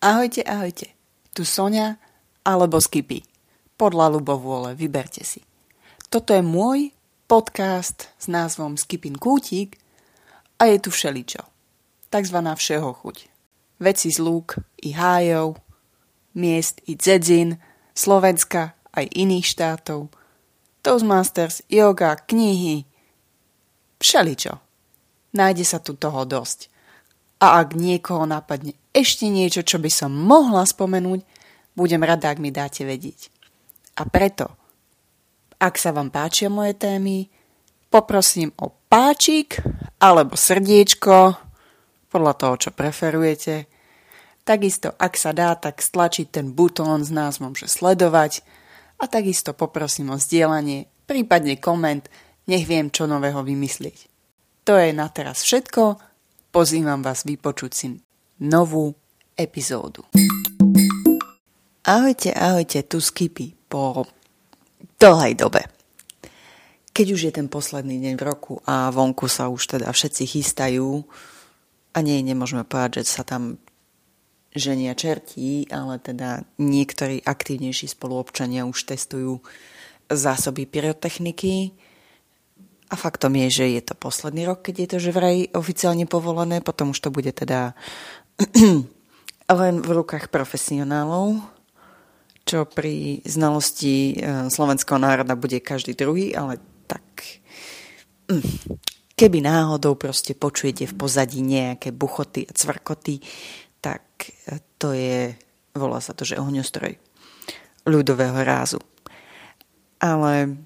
Ahojte, ahojte. Tu Sonia alebo Skipy. Podľa ľubovôle, vyberte si. Toto je môj podcast s názvom Skipin Kútik a je tu všeličo. Takzvaná všeho chuť. Veci z lúk i hájov, miest i dzedzin, Slovenska aj iných štátov, Toastmasters, yoga, knihy, všeličo. Nájde sa tu toho dosť. A ak niekoho napadne ešte niečo, čo by som mohla spomenúť, budem rada, ak mi dáte vedieť. A preto, ak sa vám páčia moje témy, poprosím o páčik alebo srdiečko, podľa toho, čo preferujete. Takisto, ak sa dá, tak stlačiť ten butón s názvom, že sledovať a takisto poprosím o zdieľanie, prípadne koment, nech viem, čo nového vymyslieť. To je na teraz všetko, pozývam vás vypočuť si novú epizódu. Ahojte, ahojte, tu Skipy po dlhej dobe. Keď už je ten posledný deň v roku a vonku sa už teda všetci chystajú, a nie, nemôžeme povedať, že sa tam ženia čertí, ale teda niektorí aktívnejší spoluobčania už testujú zásoby pyrotechniky. A faktom je, že je to posledný rok, keď je to že vraj oficiálne povolené, potom už to bude teda len v rukách profesionálov, čo pri znalosti eh, slovenského národa bude každý druhý, ale tak hm, keby náhodou proste počujete v pozadí nejaké buchoty a cvrkoty, tak eh, to je, volá sa to, že ohňostroj ľudového rázu. Ale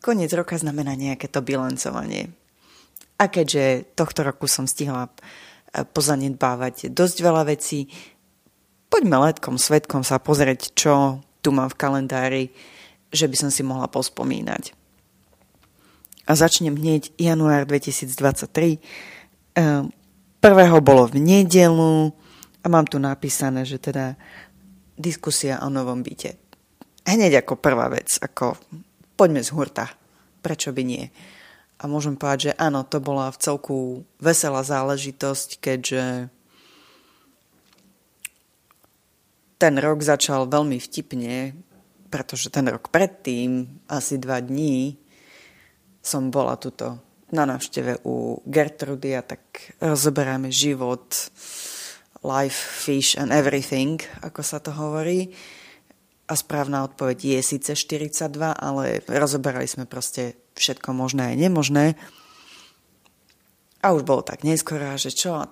koniec roka znamená nejaké to bilancovanie. A keďže tohto roku som stihla pozanedbávať dosť veľa vecí. Poďme letkom svetkom sa pozrieť, čo tu mám v kalendári, že by som si mohla pospomínať. A začnem hneď január 2023. Ehm, prvého bolo v nedelu a mám tu napísané, že teda diskusia o novom byte. Hneď ako prvá vec, ako poďme z hurta. Prečo by nie? A môžem povedať, že áno, to bola v celku veselá záležitosť, keďže ten rok začal veľmi vtipne, pretože ten rok predtým, asi dva dní, som bola tuto na návšteve u Gertrudy a tak rozoberáme život, life, fish and everything, ako sa to hovorí. A správna odpoveď je síce 42, ale rozoberali sme proste všetko možné a nemožné. A už bolo tak neskoro, že čo,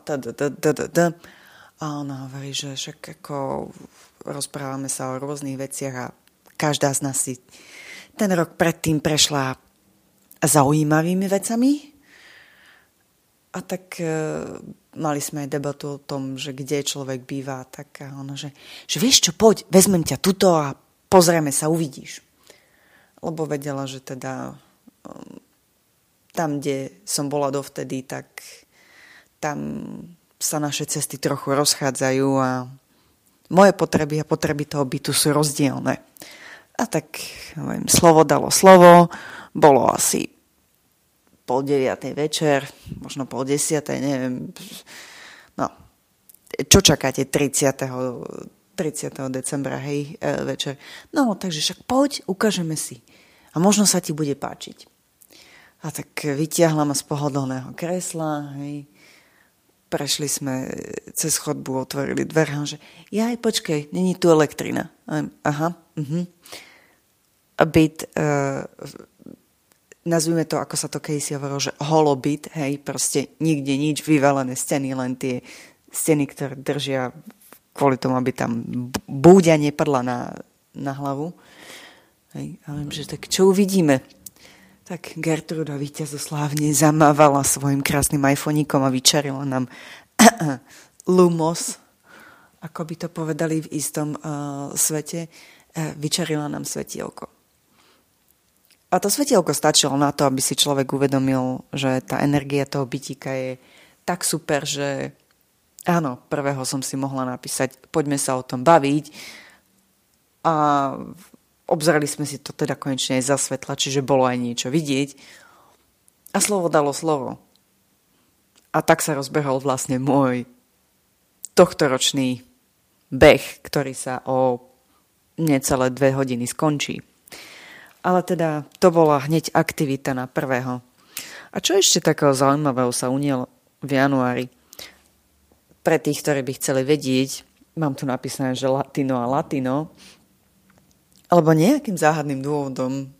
a ona hovorí, že však ako rozprávame sa o rôznych veciach a každá z nás si ten rok predtým prešla zaujímavými vecami. A tak e, mali sme aj debatu o tom, že kde človek býva, tak ono, že, že vieš čo, poď, vezmem ťa tuto a pozrieme sa, uvidíš. Lebo vedela, že teda um, tam, kde som bola dovtedy, tak tam sa naše cesty trochu rozchádzajú a moje potreby a potreby toho bytu sú rozdielne. A tak, neviem, slovo dalo slovo, bolo asi pol deviatej večer, možno pol desiatej, neviem. No, čo čakáte 30. 30. decembra, hej, e, večer. No, takže však poď, ukážeme si. A možno sa ti bude páčiť. A tak vytiahla ma z pohodlného kresla, hej. Prešli sme cez chodbu, otvorili dvere, že jaj, počkej, není tu elektrina. Aha, uh-huh. A byt, uh, nazvime to, ako sa to si hovorilo, že holobit, hej, proste nikde nič, vyvalené steny, len tie steny, ktoré držia kvôli tomu, aby tam búďa nepadla na, na hlavu. Hej, a viem, že tak čo uvidíme? Tak Gertruda víťazoslávne zamávala svojim krásnym iPhoneíkom a vyčarila nám Lumos, ako by to povedali v istom uh, svete, uh, vyčarila nám svetielko. A to svetielko stačilo na to, aby si človek uvedomil, že tá energia toho bytíka je tak super, že áno, prvého som si mohla napísať, poďme sa o tom baviť. A obzrali sme si to teda konečne aj za svetla, čiže bolo aj niečo vidieť. A slovo dalo slovo. A tak sa rozbehol vlastne môj tohtoročný beh, ktorý sa o necelé dve hodiny skončí. Ale teda to bola hneď aktivita na prvého. A čo ešte takého zaujímavého sa unielo v januári? Pre tých, ktorí by chceli vedieť, mám tu napísané, že latino a latino, alebo nejakým záhadným dôvodom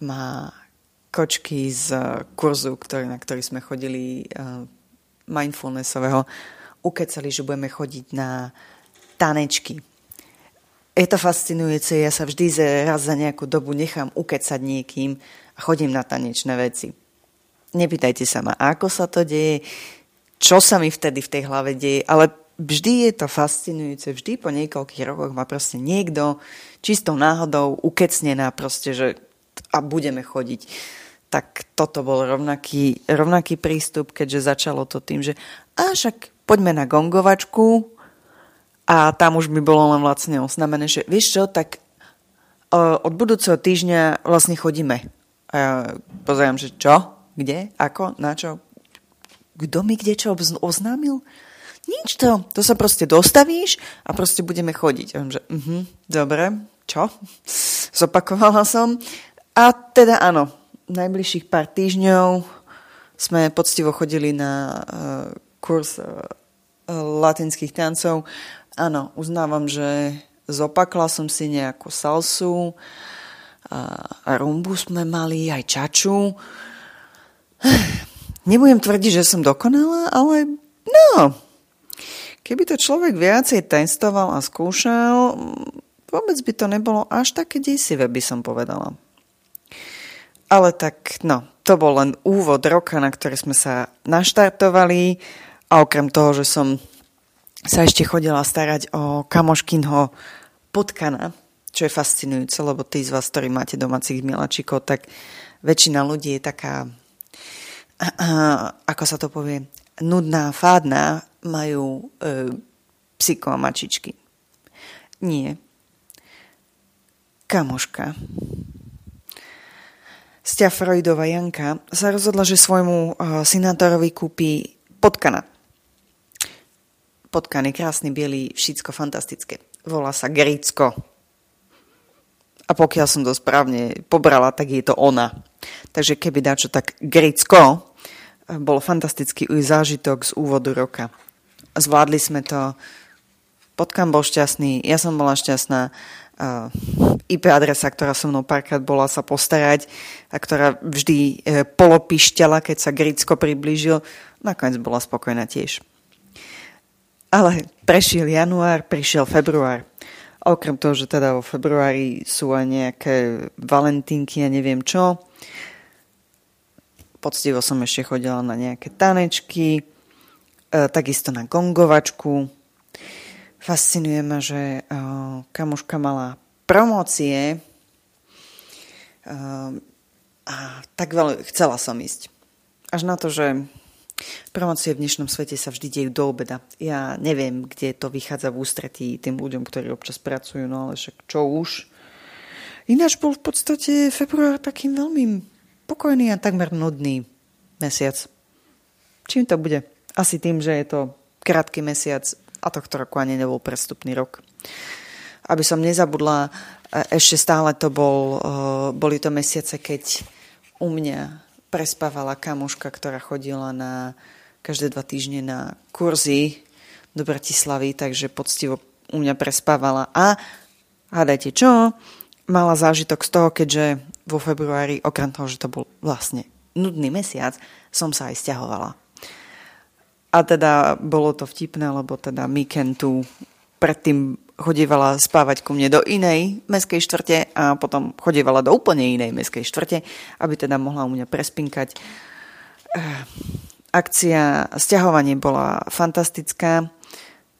má kočky z kurzu, ktorý, na ktorý sme chodili uh, mindfulnessového, ukecali, že budeme chodiť na tanečky. Je to fascinujúce, ja sa vždy raz za nejakú dobu nechám ukecať niekým a chodím na tanečné veci. Nepýtajte sa ma, ako sa to deje, čo sa mi vtedy v tej hlave deje, ale vždy je to fascinujúce, vždy po niekoľkých rokoch ma proste niekto čistou náhodou ukecnená proste, že a budeme chodiť. Tak toto bol rovnaký, rovnaký prístup, keďže začalo to tým, že a však poďme na gongovačku a tam už mi bolo len vlastne osnamené, že vieš čo, tak od budúceho týždňa vlastne chodíme. A pozerám, že čo? Kde? Ako? Na čo? Kto mi kde čo oznámil? Nič to. To sa proste dostavíš a proste budeme chodiť. A že, uh-huh, dobre, čo? Zopakovala som. A teda áno, najbližších pár týždňov sme poctivo chodili na uh, kurz uh, latinských tancov. Áno, uznávam, že zopakla som si nejakú salsu a, rumbu sme mali, aj čaču. Nebudem tvrdiť, že som dokonala, ale no, Keby to človek viacej testoval a skúšal, vôbec by to nebolo až také desivé, by som povedala. Ale tak, no, to bol len úvod roka, na ktorý sme sa naštartovali a okrem toho, že som sa ešte chodila starať o kamoškinho potkana, čo je fascinujúce, lebo tí z vás, ktorí máte domácich milačikov, tak väčšina ľudí je taká, ako sa to povie, nudná, fádna, majú e, psiko a mačičky. Nie. Kamoška. Stia Freudova Janka sa rozhodla, že svojmu uh, synátorovi kúpi potkana. Potkan je krásny, biely, všetko fantastické. Volá sa Gricko. A pokiaľ som to správne pobrala, tak je to ona. Takže keby dačo, tak Gricko bol fantastický zážitok z úvodu roka zvládli sme to. Potkan bol šťastný, ja som bola šťastná. Uh, IP adresa, ktorá so mnou párkrát bola sa postarať a ktorá vždy uh, polopišťala, keď sa Gricko priblížil, nakoniec bola spokojná tiež. Ale prešiel január, prišiel február. Okrem toho, že teda vo februári sú aj nejaké valentínky a neviem čo, poctivo som ešte chodila na nejaké tanečky, E, takisto na gongovačku. Fascinuje ma, že e, kamoška mala promócie e, a tak veľmi chcela som ísť. Až na to, že promócie v dnešnom svete sa vždy dejú do obeda. Ja neviem, kde to vychádza v ústretí tým ľuďom, ktorí občas pracujú, no ale však čo už. Ináč bol v podstate február takým veľmi pokojný a takmer nudný mesiac. Čím to bude? Asi tým, že je to krátky mesiac a tohto roku ani nebol prestupný rok. Aby som nezabudla, e, ešte stále to bol, e, boli to mesiace, keď u mňa prespávala kamoška, ktorá chodila na každé dva týždne na kurzy do Bratislavy, takže poctivo u mňa prespávala a hádajte čo, mala zážitok z toho, keďže vo februári, okrem toho, že to bol vlastne nudný mesiac, som sa aj stiahovala. A teda bolo to vtipné, lebo teda Miken tu predtým chodievala spávať ku mne do inej meskej štvrte a potom chodievala do úplne inej meskej štvrte, aby teda mohla u mňa prespinkať. Eh, akcia stiahovanie bola fantastická.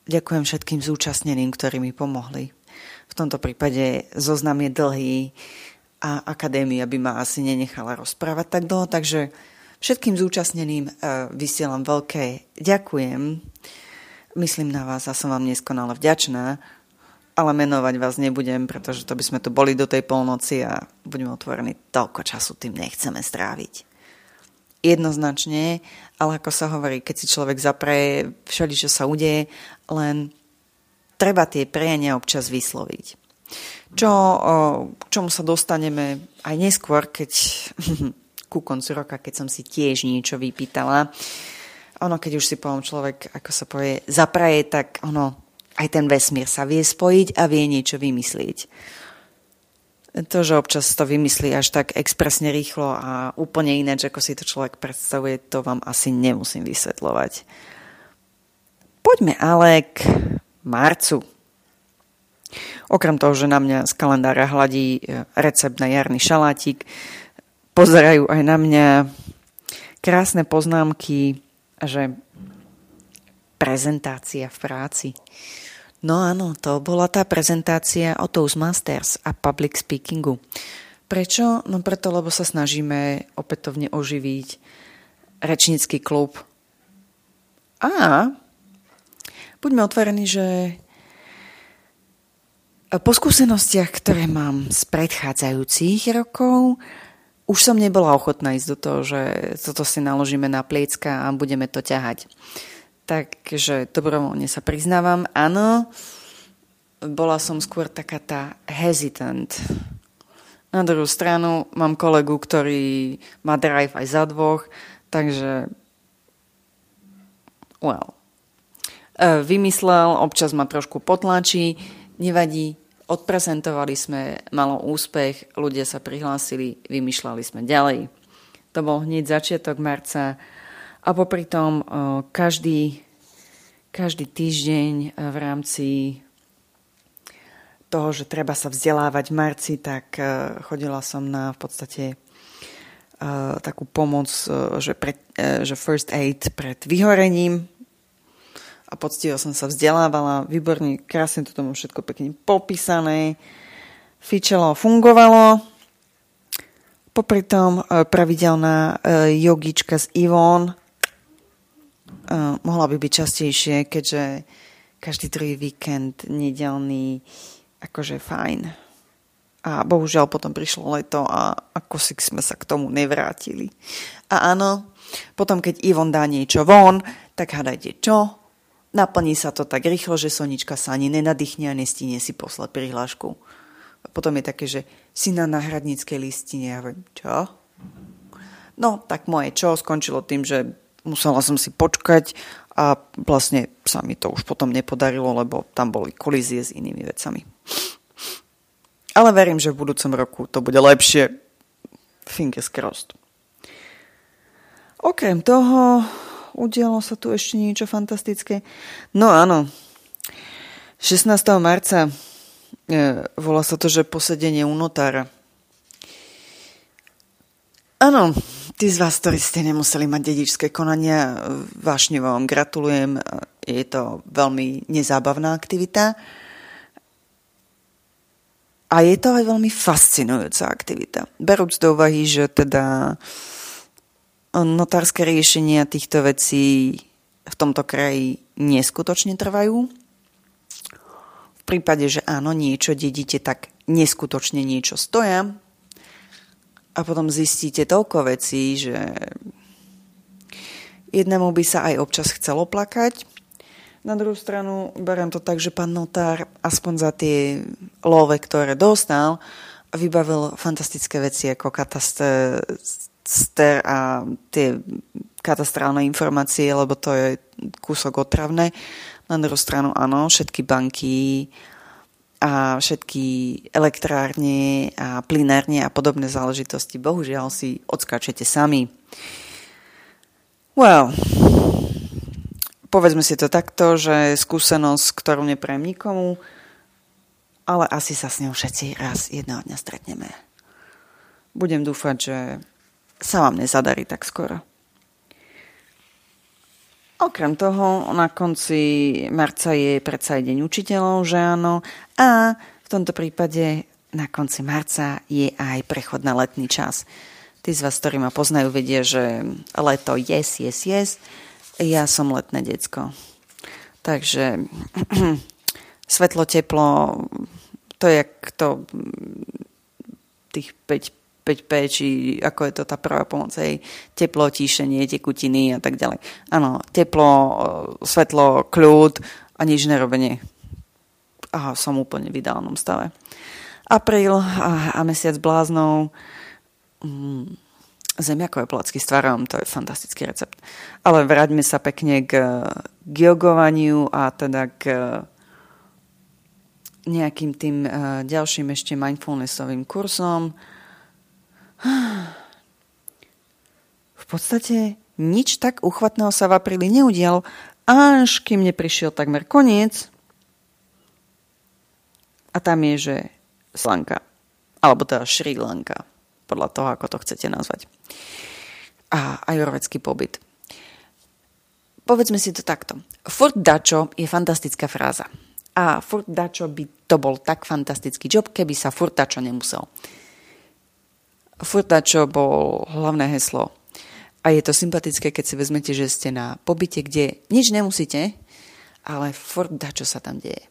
Ďakujem všetkým zúčastneným, ktorí mi pomohli. V tomto prípade zoznam je dlhý a akadémia by ma asi nenechala rozprávať tak dlho, takže Všetkým zúčastneným uh, vysielam veľké ďakujem. Myslím na vás a som vám neskonale vďačná, ale menovať vás nebudem, pretože to by sme tu boli do tej polnoci a budeme otvorení toľko času tým nechceme stráviť. jednoznačne, ale ako sa hovorí, keď si človek zapreje, všeli, čo sa udeje, len treba tie prejania občas vysloviť. Čo, k čomu sa dostaneme aj neskôr, keď ku koncu roka, keď som si tiež niečo vypýtala. Ono, keď už si poviem človek, ako sa povie, zapraje, tak ono, aj ten vesmír sa vie spojiť a vie niečo vymyslieť. To, že občas to vymyslí až tak expresne rýchlo a úplne ináč, ako si to človek predstavuje, to vám asi nemusím vysvetľovať. Poďme ale k marcu. Okrem toho, že na mňa z kalendára hladí e, recept na jarný šalátik, pozerajú aj na mňa krásne poznámky, že prezentácia v práci. No áno, to bola tá prezentácia o Toastmasters a public speakingu. Prečo? No preto, lebo sa snažíme opätovne oživiť rečnícky klub. A buďme otvorení, že po skúsenostiach, ktoré mám z predchádzajúcich rokov, už som nebola ochotná ísť do toho, že toto si naložíme na pliecka a budeme to ťahať. Takže dobrovoľne sa priznávam, áno, bola som skôr taká tá hesitant. Na druhú stranu mám kolegu, ktorý má drive aj za dvoch, takže well. E, vymyslel, občas ma trošku potlačí, nevadí, Odprezentovali sme malo úspech, ľudia sa prihlásili, vymýšľali sme ďalej. To bol hneď začiatok marca a popri tom každý, každý týždeň v rámci toho, že treba sa vzdelávať v marci, tak chodila som na v podstate takú pomoc, že, pred, že first aid pred vyhorením, a poctivo som sa vzdelávala, výborne, krásne to tomu všetko pekne popísané, fičelo, fungovalo. Popri tom pravidelná jogička z Ivon e, mohla by byť častejšie, keďže každý druhý víkend nedelný akože fajn. A bohužiaľ potom prišlo leto a ako si sme sa k tomu nevrátili. A áno, potom keď Ivon dá niečo von, tak hádajte čo? Naplní sa to tak rýchlo, že Sonička sa ani nenadýchne a nestíne si poslať prihlášku. Potom je také, že si na náhradníckej listine. Ja viem, čo? No, tak moje čo skončilo tým, že musela som si počkať a vlastne sa mi to už potom nepodarilo, lebo tam boli kolízie s inými vecami. Ale verím, že v budúcom roku to bude lepšie. Fingers crossed. Okrem toho, udialo sa tu ešte niečo fantastické. No áno, 16. marca e, volá sa to, že posedenie u notára. Áno, tí z vás, ktorí ste nemuseli mať dedičské konania, vášne vám gratulujem. Je to veľmi nezábavná aktivita. A je to aj veľmi fascinujúca aktivita. Berúc do úvahy, že teda notárske riešenia týchto vecí v tomto kraji neskutočne trvajú. V prípade, že áno, niečo dedíte, tak neskutočne niečo stoja. A potom zistíte toľko vecí, že jednému by sa aj občas chcelo plakať. Na druhú stranu beriem to tak, že pán notár aspoň za tie love, ktoré dostal, vybavil fantastické veci ako katastre, ster a tie katastrálne informácie, lebo to je kúsok otravné. Na druhú stranu áno, všetky banky a všetky elektrárne a plinárne a podobné záležitosti bohužiaľ si odskáčete sami. Well, povedzme si to takto, že skúsenosť, ktorú neprajem nikomu, ale asi sa s ňou všetci raz jedného dňa stretneme. Budem dúfať, že sa vám nezadarí tak skoro. Okrem toho, na konci marca je predsa aj deň učiteľov, že áno, a v tomto prípade na konci marca je aj prechod na letný čas. Tí z vás, ktorí ma poznajú, vedia, že leto yes, yes, yes. Ja som letné decko. Takže svetlo, teplo, to je to tých 5 5P, či ako je to tá prvá pomoc, hej, teplo, tíšenie, tekutiny a tak ďalej. Áno, teplo, svetlo, kľud a nič nerobenie. A som úplne v ideálnom stave. Apríl a, a mesiac bláznov. Mm, zemiakové placky s tvarom, to je fantastický recept. Ale vráťme sa pekne k, jogovaniu a teda k nejakým tým uh, ďalším ešte mindfulnessovým kursom. V podstate nič tak uchvatného sa v apríli neudialo, až kým neprišiel takmer koniec. A tam je, že Slanka. Alebo teda Šri Lanka. Podľa toho, ako to chcete nazvať. A ajurvedský pobyt. Povedzme si to takto. Furt dačo je fantastická fráza. A furt dačo by to bol tak fantastický job, keby sa furtačo nemusel. Furtačo bol hlavné heslo. A je to sympatické, keď si vezmete, že ste na pobyte, kde nič nemusíte, ale furt dačo sa tam deje.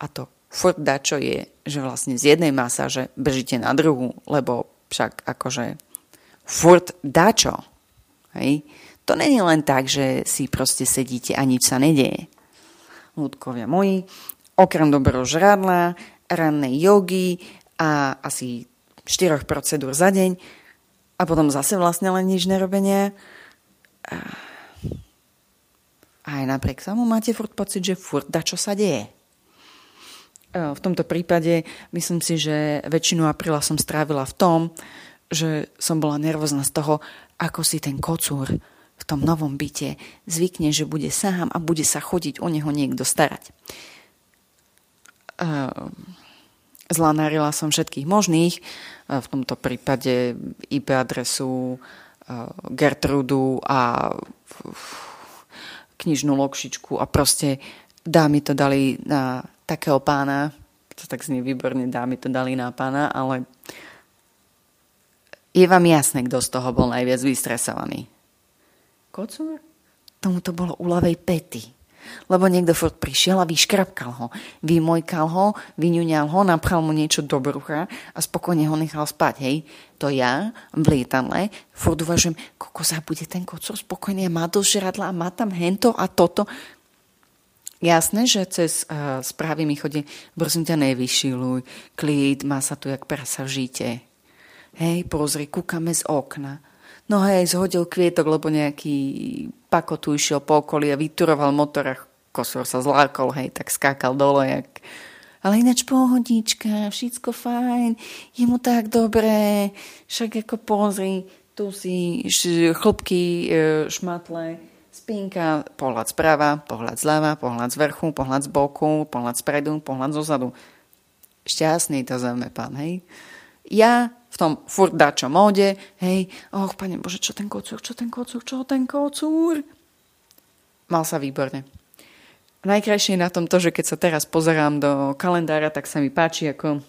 A to furt dačo je, že vlastne z jednej masáže bežíte na druhú, lebo však akože furt dačo. Hej? To není len tak, že si proste sedíte a nič sa nedieje. Ľudkovia moji, okrem dobrého žradla, rannej jogy a asi 4 procedúr za deň a potom zase vlastne len nič nerobenie. A aj napriek tomu máte furt pocit, že furt da čo sa deje. V tomto prípade myslím si, že väčšinu apríla som strávila v tom, že som bola nervózna z toho, ako si ten kocúr v tom novom byte zvykne, že bude sám a bude sa chodiť o neho niekto starať. Ehm, zlanárila som všetkých možných, ehm, v tomto prípade IP adresu ehm, Gertrudu a knižnú lokšičku a proste dámy to dali na takého pána, to tak znie výborne, dámy to dali na pána, ale je vám jasné, kto z toho bol najviac vystresovaný. Kocúr? Tomu to bolo u ľavej pety lebo niekto furt prišiel a vyškrapkal ho. Vymojkal ho, vyňuňal ho, napchal mu niečo do brucha a spokojne ho nechal spať, hej. To ja v lietadle furt uvažujem, koľko bude ten kocor spokojný a má do žradla a má tam hento a toto. Jasné, že cez uh, správy mi chodí, prosím ťa, nevyšiluj, klid, má sa tu jak prasa v žite. Hej, pozri, kúkame z okna No hej, zhodil kvietok, lebo nejaký pako tu išiel po okolí a vyturoval motor a kosor sa zlákol, hej, tak skákal dole, jak... Ale ináč pohodička, všetko fajn, je mu tak dobré, však ako pozri, tu si chlopky, e, šmatle, spinka, pohľad sprava, pohľad zľava, pohľad z vrchu, pohľad z boku, pohľad spredu, pohľad zozadu. Šťastný to zeme pán, hej. Ja v tom furt dačo móde, hej, och, pane Bože, čo ten kocúr, čo ten kocúr, čo ten kocúr. Mal sa výborne. Najkrajšie je na tom to, že keď sa teraz pozerám do kalendára, tak sa mi páči, ako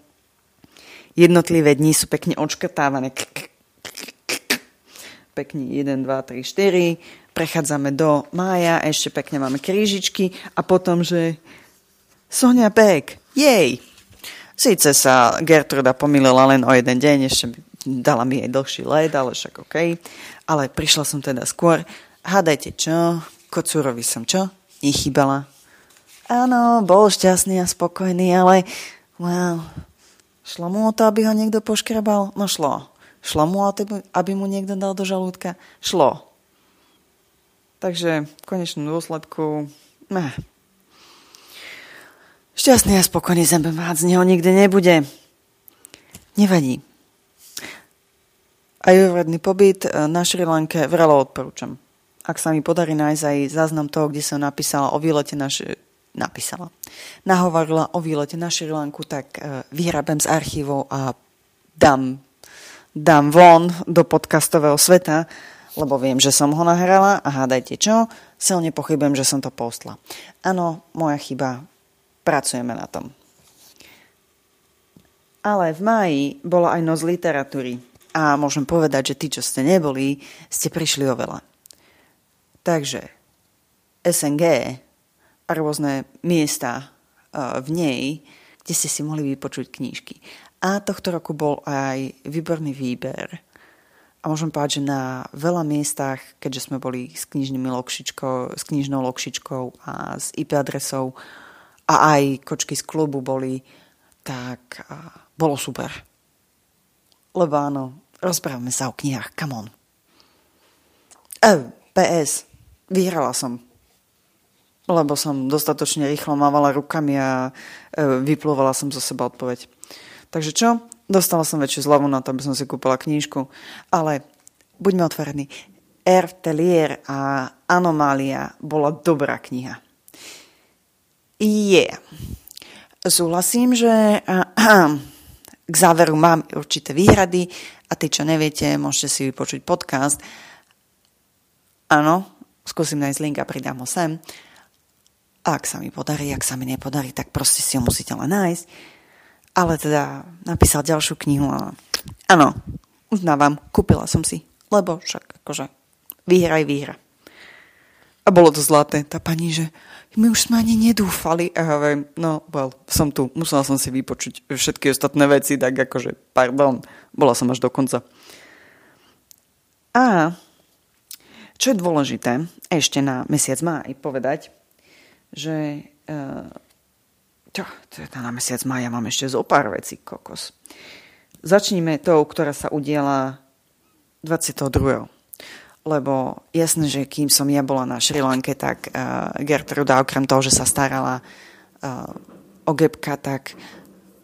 jednotlivé dni sú pekne odškrtávané. Pekne 1, 2, 3, 4. Prechádzame do mája, ešte pekne máme krížičky a potom, že Sonia Beck, jej, Síce sa Gertruda pomýlila len o jeden deň, ešte dala mi aj dlhší let, ale však OK. Ale prišla som teda skôr. Hádajte čo? Kocúrovi som čo? Nechybala. Áno, bol šťastný a spokojný, ale wow, šlo mu o to, aby ho niekto poškrabal? No šlo. Šlo mu o to, aby mu niekto dal do žalúdka? Šlo. Takže v konečnom dôsledku, ne, Šťastný a spokojný zembemát z neho nikdy nebude. Nevadí. Ajurvedný pobyt e, na Šri Lanke vrelo odporúčam. Ak sa mi podarí nájsť aj záznam toho, kde som napísala o výlete na napísala. Nahovorila o výlete na Šri Lanku, tak uh, vyhrabem z archívov a dám, dám von do podcastového sveta, lebo viem, že som ho nahrala a hádajte čo, silne pochybujem, že som to postla. Áno, moja chyba, pracujeme na tom. Ale v máji bola aj noc literatúry a môžem povedať, že tí, čo ste neboli, ste prišli oveľa. Takže SNG a rôzne miesta v nej, kde ste si mohli vypočuť knížky. A tohto roku bol aj výborný výber. A môžem povedať, že na veľa miestach, keďže sme boli s, knižnými lokšičkou, s knižnou lokšičkou a s IP adresou a aj kočky z klubu boli, tak bolo super. Lebo áno, rozprávame sa o knihách, come on. E, PS, vyhrala som lebo som dostatočne rýchlo mávala rukami a e, vyplúvala som zo seba odpoveď. Takže čo? Dostala som väčšiu zľavu na to, aby som si kúpila knížku, ale buďme otvorení. Ertelier a Anomália bola dobrá kniha. Je. Súhlasím, že k záveru mám určité výhrady a tí, čo neviete, môžete si vypočuť podcast. Áno, skúsim nájsť link a pridám ho sem. Ak sa mi podarí, ak sa mi nepodarí, tak proste si ho musíte len nájsť. Ale teda napísal ďalšiu knihu a áno, uznávam, kúpila som si, lebo však akože výhra je výhra. A bolo to zlaté. Tá pani, že my už sme ani nedúfali. A viem, no, well, som tu. Musela som si vypočuť všetky ostatné veci, tak akože, pardon, bola som až do konca. A čo je dôležité, ešte na mesiac má aj povedať, že uh, to, je na mesiac maja, mám ešte zo pár vecí, kokos. Začníme tou, ktorá sa udiela 22. Lebo jasné, že kým som ja bola na Šri Lanke, tak uh, Gertruda okrem toho, že sa starala uh, o Gebka, tak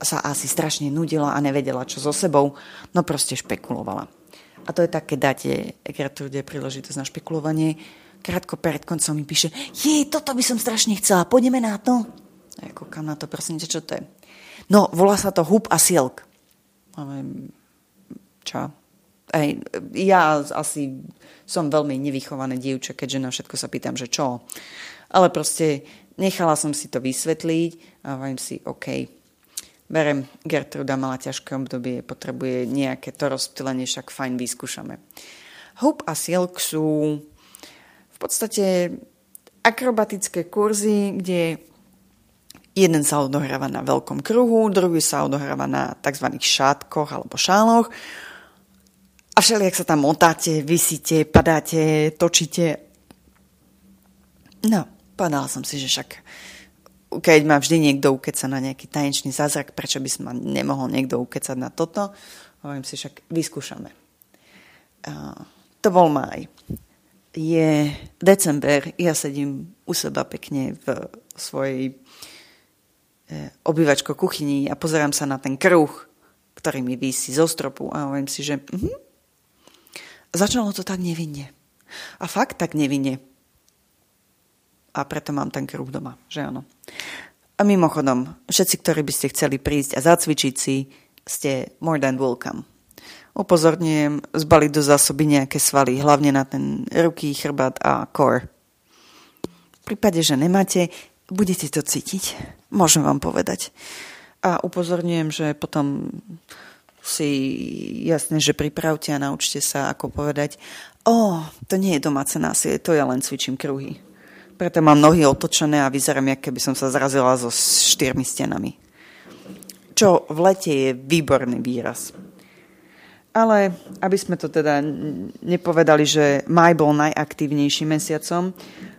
sa asi strašne nudila a nevedela, čo so sebou, no proste špekulovala. A to je také, dáte Gertrude príležitosť na špekulovanie, krátko pred koncom mi píše, je, toto by som strašne chcela, pôjdeme na to? A ja kúkam na to, prosím, čo to je? No, volá sa to Hub a Silk. Čo? Ej, ja asi som veľmi nevychované dievča, keďže na všetko sa pýtam, že čo. Ale proste nechala som si to vysvetliť a hovorím si, OK, berem, Gertruda mala ťažké obdobie, potrebuje nejaké to rozptýlenie, však fajn, vyskúšame. Hope a Silk sú podstate akrobatické kurzy, kde jeden sa odohráva na veľkom kruhu, druhý sa odohráva na tzv. šátkoch alebo šáloch. Všelijak sa tam motáte, vysíte, padáte, točíte. No, povedala som si, že však keď ma vždy niekto ukeca na nejaký tanečný zázrak, prečo by som ma nemohol niekto ukecať na toto? Hovorím si, však vyskúšame. Uh, to bol máj je december, ja sedím u seba pekne v svojej e, obývačko kuchyni a pozerám sa na ten kruh, ktorý mi vysí zo stropu a hovorím si, že uh-huh. Začalo to tak nevinne. A fakt tak nevinne. A preto mám ten kruh doma, že áno. A mimochodom, všetci, ktorí by ste chceli prísť a zacvičiť si, ste more than welcome upozorňujem zbaliť do zásoby nejaké svaly, hlavne na ten ruky, chrbát a core. V prípade, že nemáte, budete to cítiť. Môžem vám povedať. A upozorňujem, že potom si jasne, že pripravte a naučte sa, ako povedať, o, to nie je domáce násilie, to ja len cvičím kruhy. Preto mám nohy otočené a vyzerám, ako keby som sa zrazila so štyrmi stenami. Čo v lete je výborný výraz. Ale aby sme to teda nepovedali, že maj bol najaktívnejším mesiacom,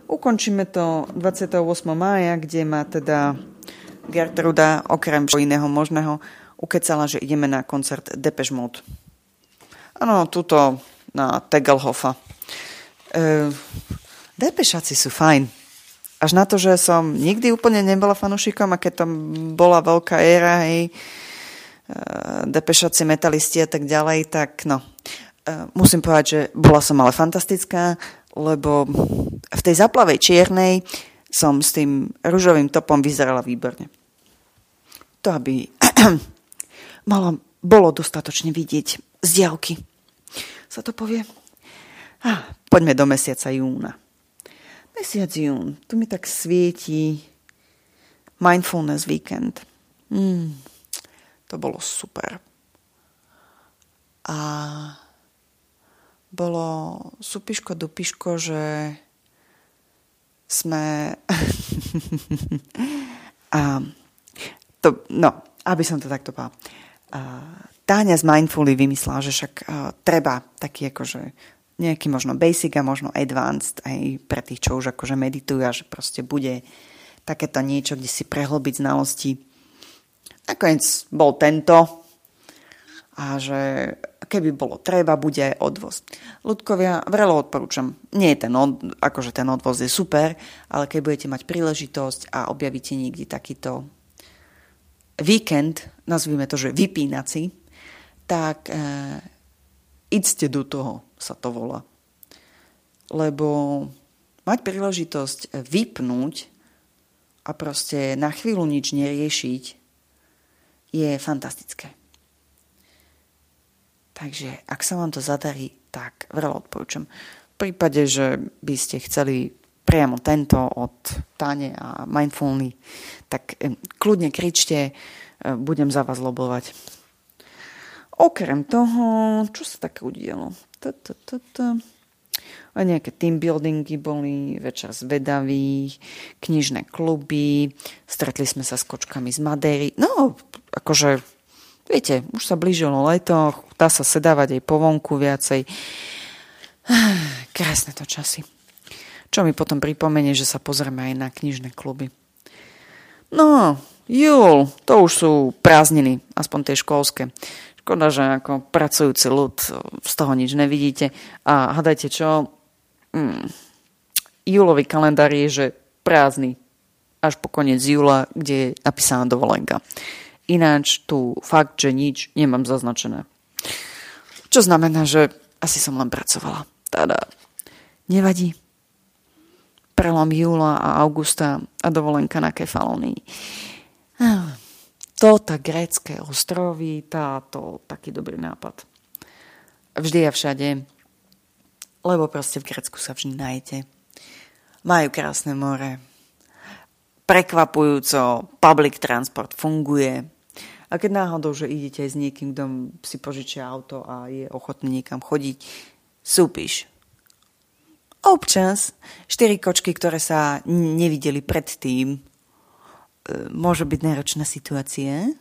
ukončíme to 28. mája, kde ma teda Gertruda okrem iného možného ukecala, že ideme na koncert Depeche Mode. Áno, tuto na Tegelhofa. E, Depešaci sú fajn. Až na to, že som nikdy úplne nebola fanušikom a keď tam bola veľká éra, hej, Eh, depešaci, metalisti a tak ďalej, tak no. Eh, musím povedať, že bola som ale fantastická, lebo v tej zaplavej čiernej som s tým rúžovým topom vyzerala výborne. To, aby malo, bolo dostatočne vidieť z diálky. Sa to povie? Ah, poďme do mesiaca júna. Mesiac jún, tu mi tak svieti Mindfulness Weekend. Mm, to bolo super. A bolo supiško dupiško, že sme... a to, no, aby som to takto povedal. Táňa z Mindfully vymyslela, že však treba taký akože nejaký možno basic a možno advanced aj pre tých, čo už akože meditujú a že proste bude takéto niečo, kde si prehlbiť znalosti. Nakoniec bol tento a že keby bolo treba, bude aj odvoz. Ľudkovia, vrelo odporúčam. Nie je ten, od, akože ten odvoz je super, ale keď budete mať príležitosť a objavíte niekde takýto víkend, nazvime to, že vypínací, tak e, idste do toho, sa to volá. Lebo mať príležitosť vypnúť a proste na chvíľu nič neriešiť je fantastické. Takže ak sa vám to zadarí, tak veľa odporúčam. V prípade, že by ste chceli priamo tento od Tane a Mindfulny, tak kľudne kričte, e, budem za vás lobovať. Okrem toho, čo sa také udialo? A nejaké team buildingy boli, večer zvedavých, knižné kluby, stretli sme sa s kočkami z Madéry. No, akože, viete, už sa blížilo leto, dá sa sedávať aj po vonku viacej. Krásne to časy. Čo mi potom pripomenie, že sa pozrieme aj na knižné kluby. No, júl, to už sú prázdniny, aspoň tie školské. Škoda, že ako pracujúci ľud z toho nič nevidíte. A hádajte čo? Mm, júlový kalendár je, že prázdny až po koniec júla, kde je napísaná dovolenka. Ináč tu fakt, že nič nemám zaznačené. Čo znamená, že asi som len pracovala. Teda nevadí. Prelom júla a augusta a dovolenka na Kefalónii. Toto grécké ostrovy, táto taký dobrý nápad. Vždy a všade, lebo proste v Grécku sa vždy nájdete. Majú krásne more, prekvapujúco, public transport funguje. A keď náhodou, že idete s niekým, kto si požičia auto a je ochotný niekam chodiť, súpiš. Občas štyri kočky, ktoré sa nevideli predtým, E, môže byť náročná situácia,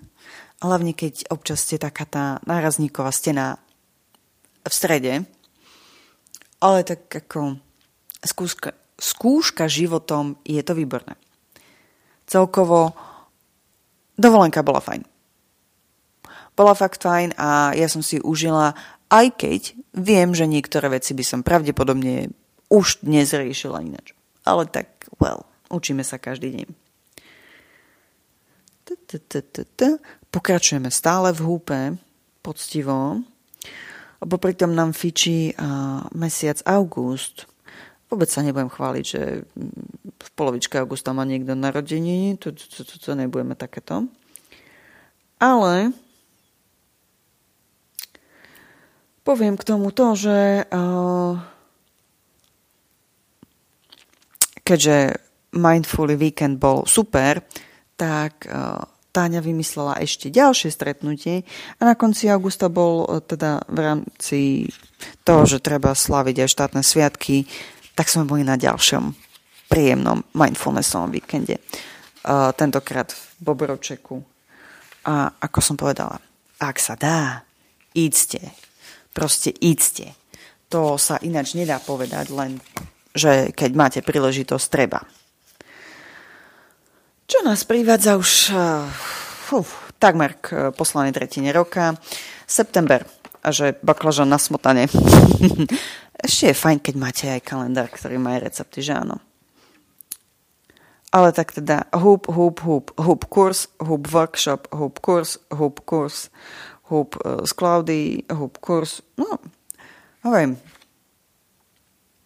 hlavne keď občas ste taká tá nárazníková stena v strede, ale tak ako skúška, skúška životom je to výborné. Celkovo dovolenka bola fajn. Bola fakt fajn a ja som si užila, aj keď viem, že niektoré veci by som pravdepodobne už dnes riešila ináč. Ale tak, well, učíme sa každý deň. Pokračujeme stále v húpe, poctivo. A popri nám fičí mesiac august. Vôbec sa nebudem chváliť, že v polovičke augusta má niekto narodení. To, to, to, to nebudeme takéto. Ale poviem k tomu to, že keďže Mindfully Weekend bol super, tak e, Táňa vymyslela ešte ďalšie stretnutie a na konci augusta bol e, teda v rámci toho, že treba slaviť aj štátne sviatky, tak sme boli na ďalšom príjemnom mindfulnessovom víkende. E, tentokrát v Bobročeku. A ako som povedala, ak sa dá, ídzte. Proste ídzte. To sa ináč nedá povedať, len že keď máte príležitosť, treba čo nás privádza už uh, takmer k uh, poslanej tretine roka. September a že baklažan na smotane. Ešte je fajn, keď máte aj kalendár, ktorý má aj recepty, že áno. Ale tak teda hoop, hoop, hoop, hoop kurs, hoop workshop, hoop kurs, hoop kurs, hoop uh, z Cloudy, hoop kurs. No, hovorím,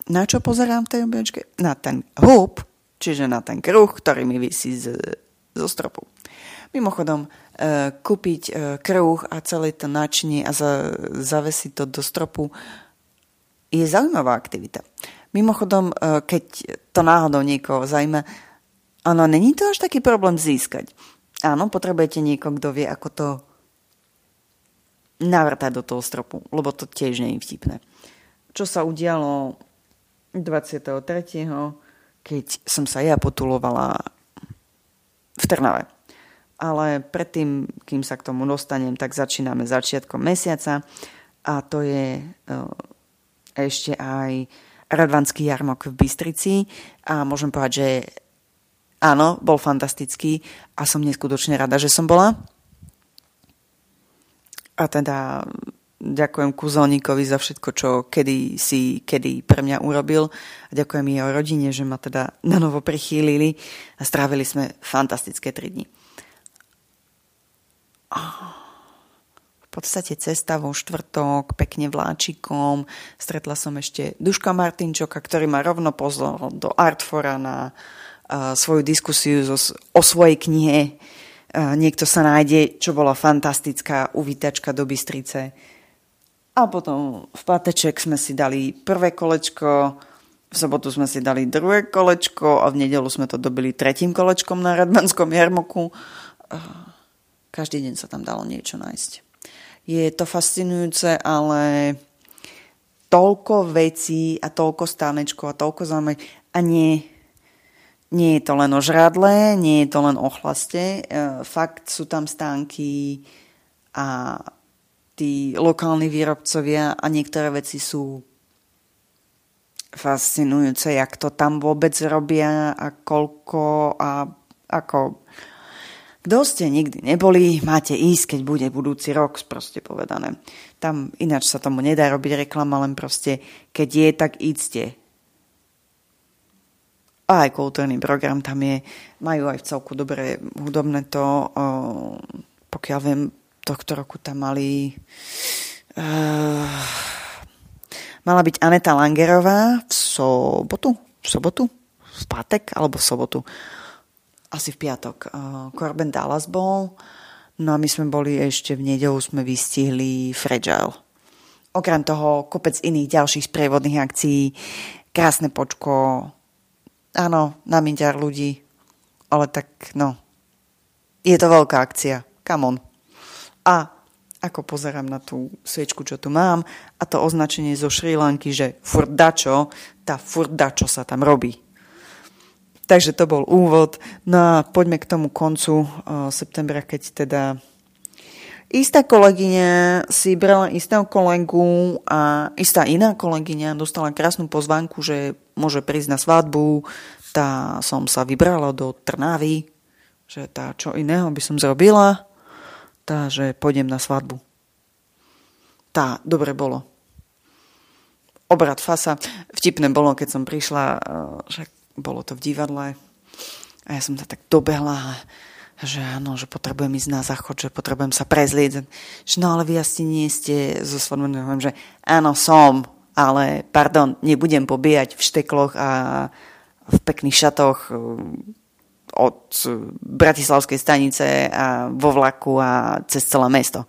na čo pozerám v tej obliečke? Na ten hoop, čiže na ten kruh, ktorý mi vysí z, zo stropu. Mimochodom, e, kúpiť e, kruh a celé to načnie a za, zavesiť to do stropu je zaujímavá aktivita. Mimochodom, e, keď to náhodou niekoho zaujíma, áno, není to až taký problém získať. Áno, potrebujete niekoho, kto vie, ako to navrtať do toho stropu, lebo to tiež nie je vtipné. Čo sa udialo 23 keď som sa ja potulovala v Trnave. ale predtým, kým sa k tomu dostanem, tak začíname začiatkom mesiaca a to je ešte aj Radvanský jarmok v Bystrici a môžem povedať, že áno, bol fantastický a som neskutočne rada, že som bola. A teda ďakujem kúzelníkovi za všetko, čo kedy si, kedy pre mňa urobil. A ďakujem jeho rodine, že ma teda na novo prichýlili a strávili sme fantastické tri dni. V podstate cesta vo štvrtok, pekne vláčikom. Stretla som ešte Duška Martinčoka, ktorý ma rovno pozval do Artfora na svoju diskusiu o svojej knihe. Niekto sa nájde, čo bola fantastická uvítačka do Bystrice a potom v pateček sme si dali prvé kolečko, v sobotu sme si dali druhé kolečko a v nedelu sme to dobili tretím kolečkom na Radmanskom jarmoku. Každý deň sa tam dalo niečo nájsť. Je to fascinujúce, ale toľko vecí a toľko stánečkov a toľko zaujímavé a nie, nie je to len o žradle, nie je to len o chlaste. E, fakt sú tam stánky a tí lokálni výrobcovia a niektoré veci sú fascinujúce, jak to tam vôbec robia a koľko a ako... Kto ste nikdy neboli, máte ísť, keď bude budúci rok, proste povedané. Tam ináč sa tomu nedá robiť reklama, len proste, keď je, tak ídzte. A aj kultúrny program tam je, majú aj v celku dobré hudobné to, pokiaľ viem, tohto roku tam mali... Uh, mala byť Aneta Langerová v sobotu, v sobotu, v pátek alebo v sobotu. Asi v piatok. Uh, Corbin Dallas bol. No a my sme boli ešte v nedelu, sme vystihli Fragile. Okrem toho kopec iných ďalších sprievodných akcií, krásne počko, áno, na ľudí, ale tak no, je to veľká akcia, come on. A ako pozerám na tú sviečku, čo tu mám, a to označenie zo Šri Lanky, že furdačo, tá furdačo sa tam robí. Takže to bol úvod. No a poďme k tomu koncu uh, septembra, keď teda istá kolegyňa si brala istého kolegu a istá iná kolegyňa dostala krásnu pozvánku, že môže prísť na svadbu. Tá som sa vybrala do Trnavy, že tá čo iného by som zrobila tá, že pôjdem na svadbu. Tá, dobre bolo. Obrad fasa. Vtipné bolo, keď som prišla, eh, že bolo to v divadle a ja som sa tak dobehla, že áno, že potrebujem ísť na záchod, že potrebujem sa prezlieť. Že no ale vy asi nie ste zo svadbu. že áno, som, ale pardon, nebudem pobíjať v štekloch a v pekných šatoch od Bratislavskej stanice a vo vlaku a cez celé mesto.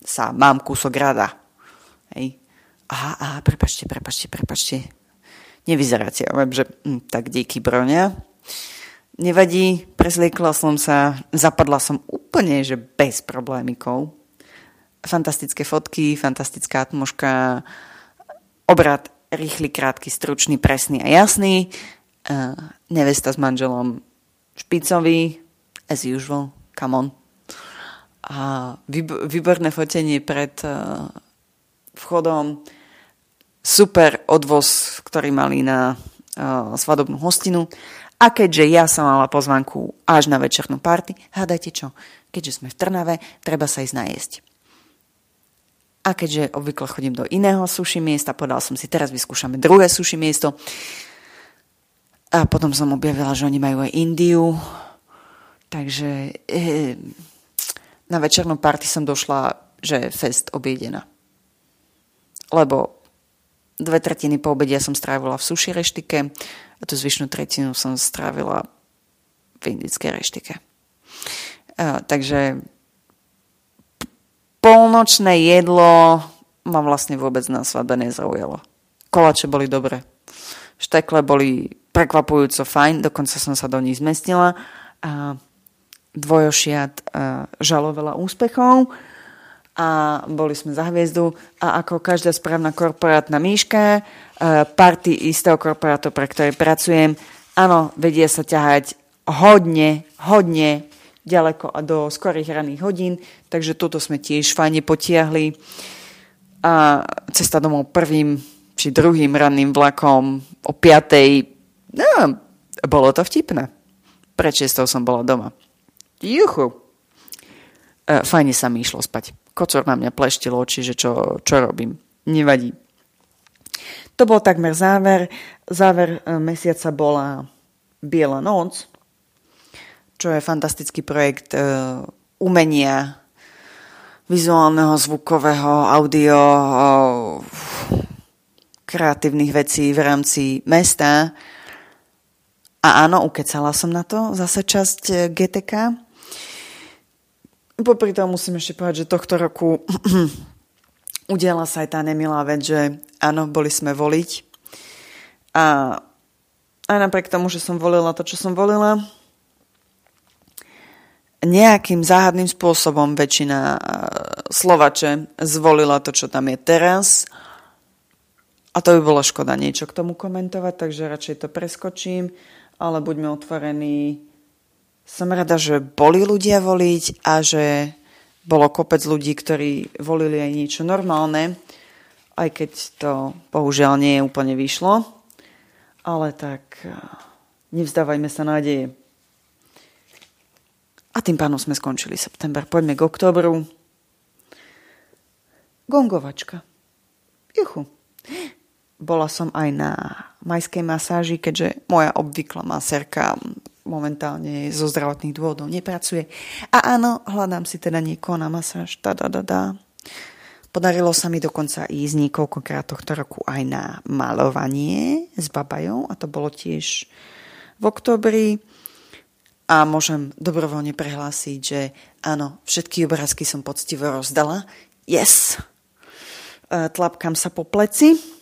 Sa mám kúsok rada. Hej. Aha, aha, prepačte, prepačte, prepačte. Nevyzeráte, ale že hm, tak díky broňa. Nevadí, presliekla som sa, zapadla som úplne, že bez problémikov. Fantastické fotky, fantastická atmoška, obrad rýchly, krátky, stručný, presný a jasný. Uh, nevesta s manželom špicový, as usual, come on. A výborné fotenie pred uh, vchodom, super odvoz, ktorý mali na uh, svadobnú hostinu. A keďže ja som mala pozvanku až na večernú party, hádajte čo, keďže sme v Trnave, treba sa ísť najesť. A keďže obvykle chodím do iného suši miesta, povedal som si, teraz vyskúšame druhé suši miesto, a potom som objavila, že oni majú aj Indiu. Takže e, na večernú party som došla, že fest objedená. Lebo dve tretiny po obede som strávila v suši reštike a tú zvyšnú tretinu som strávila v indickej reštike. A, takže polnočné jedlo ma vlastne vôbec na svadbe nezaujalo. Kolače boli dobré. Štekle boli prekvapujúco fajn, dokonca som sa do nich zmestnila. A dvojošiat žalo veľa úspechov a boli sme za hviezdu a ako každá správna korporátna míška, party istého korporátu, pre ktoré pracujem, áno, vedia sa ťahať hodne, hodne ďaleko a do skorých raných hodín, takže toto sme tiež fajne potiahli. A cesta domov prvým či druhým ranným vlakom o 5. No, bolo to vtipné. Pred 6 som bola doma. Juchu. E, fajne sa mi išlo spať. Kocor na mňa pleštil oči, že čo, čo robím. Nevadí. To bol takmer záver. Záver e, mesiaca bola Biela noc, čo je fantastický projekt e, umenia vizuálneho, zvukového, audio, kreatívnych vecí v rámci mesta. A áno, ukecala som na to zase časť eh, GTK. Popri tom musím ešte povedať, že tohto roku udiala sa aj tá nemilá vec, že áno, boli sme voliť. A aj napriek tomu, že som volila to, čo som volila, nejakým záhadným spôsobom väčšina eh, Slovače zvolila to, čo tam je teraz a to by bolo škoda niečo k tomu komentovať, takže radšej to preskočím, ale buďme otvorení. Som rada, že boli ľudia voliť a že bolo kopec ľudí, ktorí volili aj niečo normálne, aj keď to bohužiaľ nie je úplne vyšlo. Ale tak eh, nevzdávajme sa nádeje. A tým pánom sme skončili september. Poďme k oktobru. Gongovačka. Juchu. Bola som aj na majskej masáži, keďže moja obvyklá masérka momentálne zo zdravotných dôvodov nepracuje. A áno, hľadám si teda niekoho na masáž. Da. Podarilo sa mi dokonca ísť niekoľkokrát tohto roku aj na malovanie s babajou a to bolo tiež v oktobri. A môžem dobrovoľne prehlásiť, že áno, všetky obrázky som poctivo rozdala. Yes! E, tlapkám sa po pleci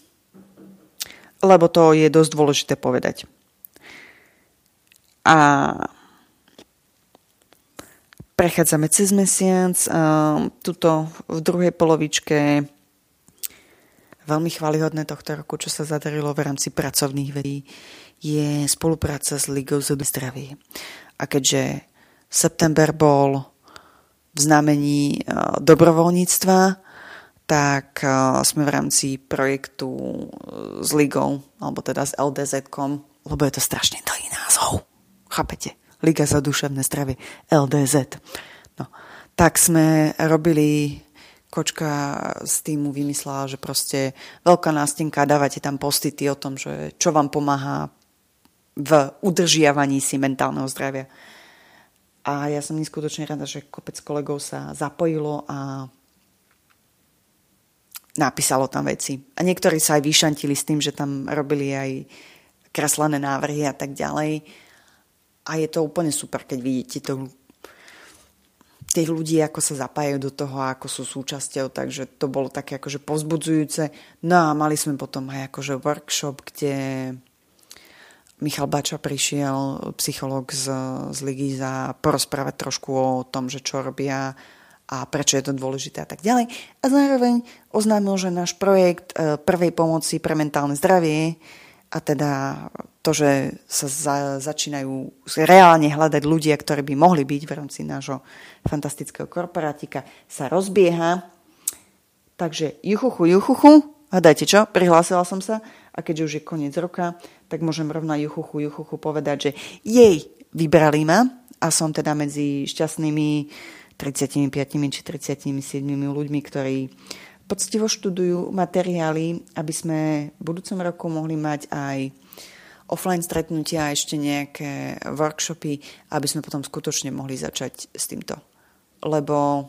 lebo to je dosť dôležité povedať. A prechádzame cez mesiac. Tuto v druhej polovičke veľmi chválihodné tohto roku, čo sa zadarilo v rámci pracovných vecí, je spolupráca s Ligou za zdravie. A keďže september bol v znamení dobrovoľníctva, tak uh, sme v rámci projektu uh, s Ligou, alebo teda s LDZ-kom, lebo je to strašne dlhý názov. Chápete? Liga za duševné zdravie, LDZ. No, tak sme robili kočka z týmu vymyslela, že proste veľká nástenka, dávate tam postity o tom, že čo vám pomáha v udržiavaní si mentálneho zdravia. A ja som neskutočne rada, že kopec kolegov sa zapojilo a napísalo tam veci. A niektorí sa aj vyšantili s tým, že tam robili aj kreslené návrhy a tak ďalej. A je to úplne super, keď vidíte to, tých ľudí, ako sa zapájajú do toho, ako sú súčasťou, takže to bolo také akože pozbudzujúce. No a mali sme potom aj akože workshop, kde Michal Bača prišiel, psychológ z, z Ligy, za porozprávať trošku o tom, že čo robia a prečo je to dôležité a tak ďalej. A zároveň oznámil, že náš projekt e, prvej pomoci pre mentálne zdravie a teda to, že sa za, začínajú reálne hľadať ľudia, ktorí by mohli byť v rámci nášho fantastického korporátika, sa rozbieha. Takže juchuchu, juchuchu, a dajte čo, prihlásila som sa a keďže už je koniec roka, tak môžem rovna juchuchu, juchuchu povedať, že jej, vybrali ma a som teda medzi šťastnými 35 či 37 ľuďmi, ktorí poctivo študujú materiály, aby sme v budúcom roku mohli mať aj offline stretnutia a ešte nejaké workshopy, aby sme potom skutočne mohli začať s týmto. Lebo,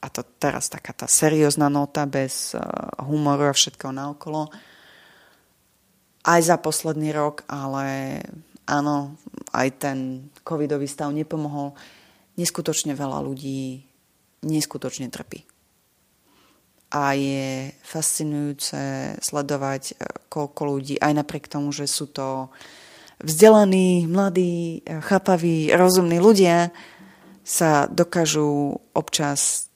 a to teraz taká tá seriózna nota bez eh, humoru a všetkého naokolo, aj za posledný rok, ale áno, aj ten covidový stav nepomohol neskutočne veľa ľudí neskutočne trpí. A je fascinujúce sledovať, e, koľko ľudí, aj napriek tomu, že sú to vzdelaní, mladí, e, chápaví, rozumní ľudia, sa dokážu občas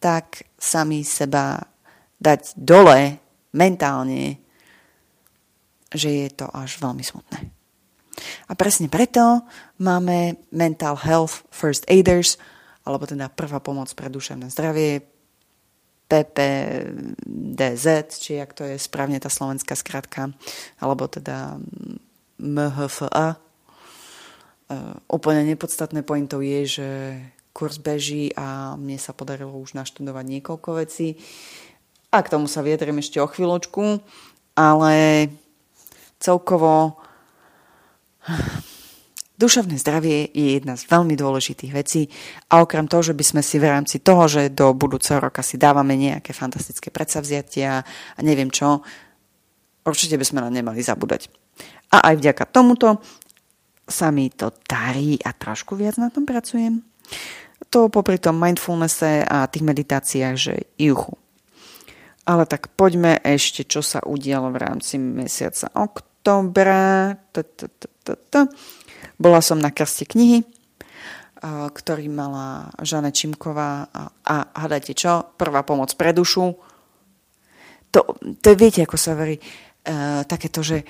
tak sami seba dať dole mentálne, že je to až veľmi smutné. A presne preto máme Mental Health First Aiders, alebo teda prvá pomoc pre duševné zdravie, PPDZ, či jak to je správne tá slovenská skratka, alebo teda MHFA. Uh, úplne nepodstatné pointou je, že kurz beží a mne sa podarilo už naštudovať niekoľko vecí. A k tomu sa vyjadrím ešte o chvíľočku, ale celkovo duševné zdravie je jedna z veľmi dôležitých vecí a okrem toho, že by sme si v rámci toho, že do budúceho roka si dávame nejaké fantastické predsavziatia a neviem čo, určite by sme na nemali zabúdať. A aj vďaka tomuto sa mi to darí a trošku viac na tom pracujem. To popri tom mindfulnesse a tých meditáciách, že juchu. Ale tak poďme ešte, čo sa udialo v rámci mesiaca oktobra. Bola som na krste knihy, ktorý mala Žane Čimková a, a hľadajte čo, prvá pomoc pre dušu. To, to je, viete, ako sa verí, uh, takéto, že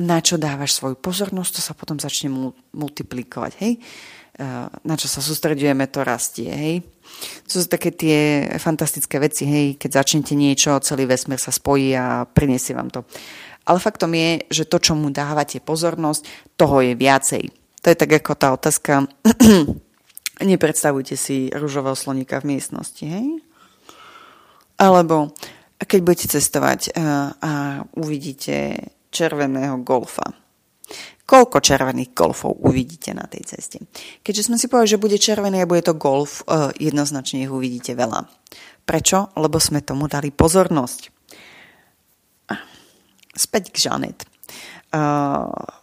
na čo dávaš svoju pozornosť, to sa potom začne multiplikovať, hej. Uh, na čo sa sústredujeme, to rastie, hej. To sú také tie fantastické veci, hej, keď začnete niečo, celý vesmír sa spojí a priniesie vám to. Ale faktom je, že to, čo mu dávate pozornosť, toho je viacej. To je tak ako tá otázka, nepredstavujte si rúžového sloníka v miestnosti, hej? Alebo keď budete cestovať a, a uvidíte červeného golfa, koľko červených golfov uvidíte na tej ceste. Keďže sme si povedali, že bude červený a bude to golf, eh, jednoznačne ich uvidíte veľa. Prečo? Lebo sme tomu dali pozornosť. Späť k Žanet. Eh,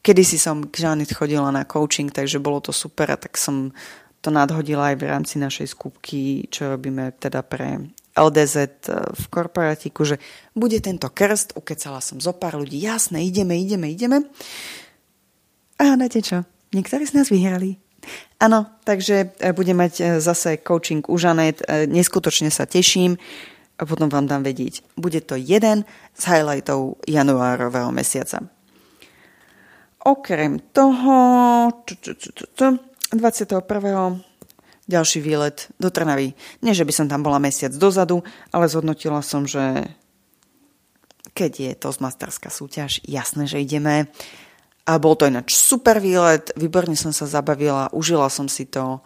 Kedy si som k Žanet chodila na coaching, takže bolo to super a tak som to nadhodila aj v rámci našej skupky, čo robíme teda pre LDZ eh, v korporátiku, že bude tento krst, ukecala som zo pár ľudí, jasné, ideme, ideme, ideme. A dáte čo? Niektorí z nás vyhrali. Áno, takže e, budem mať e, zase coaching u Žanet. Neskutočne sa teším a potom vám dám vedieť. Bude to jeden z highlightov januárového mesiaca. Okrem toho 21. ďalší výlet do Trnavy. Nie, že by som tam bola mesiac dozadu, ale zhodnotila som, že keď je to Toastmasterská súťaž, jasné, že ideme. A bol to ináč super výlet, výborne som sa zabavila, užila som si to.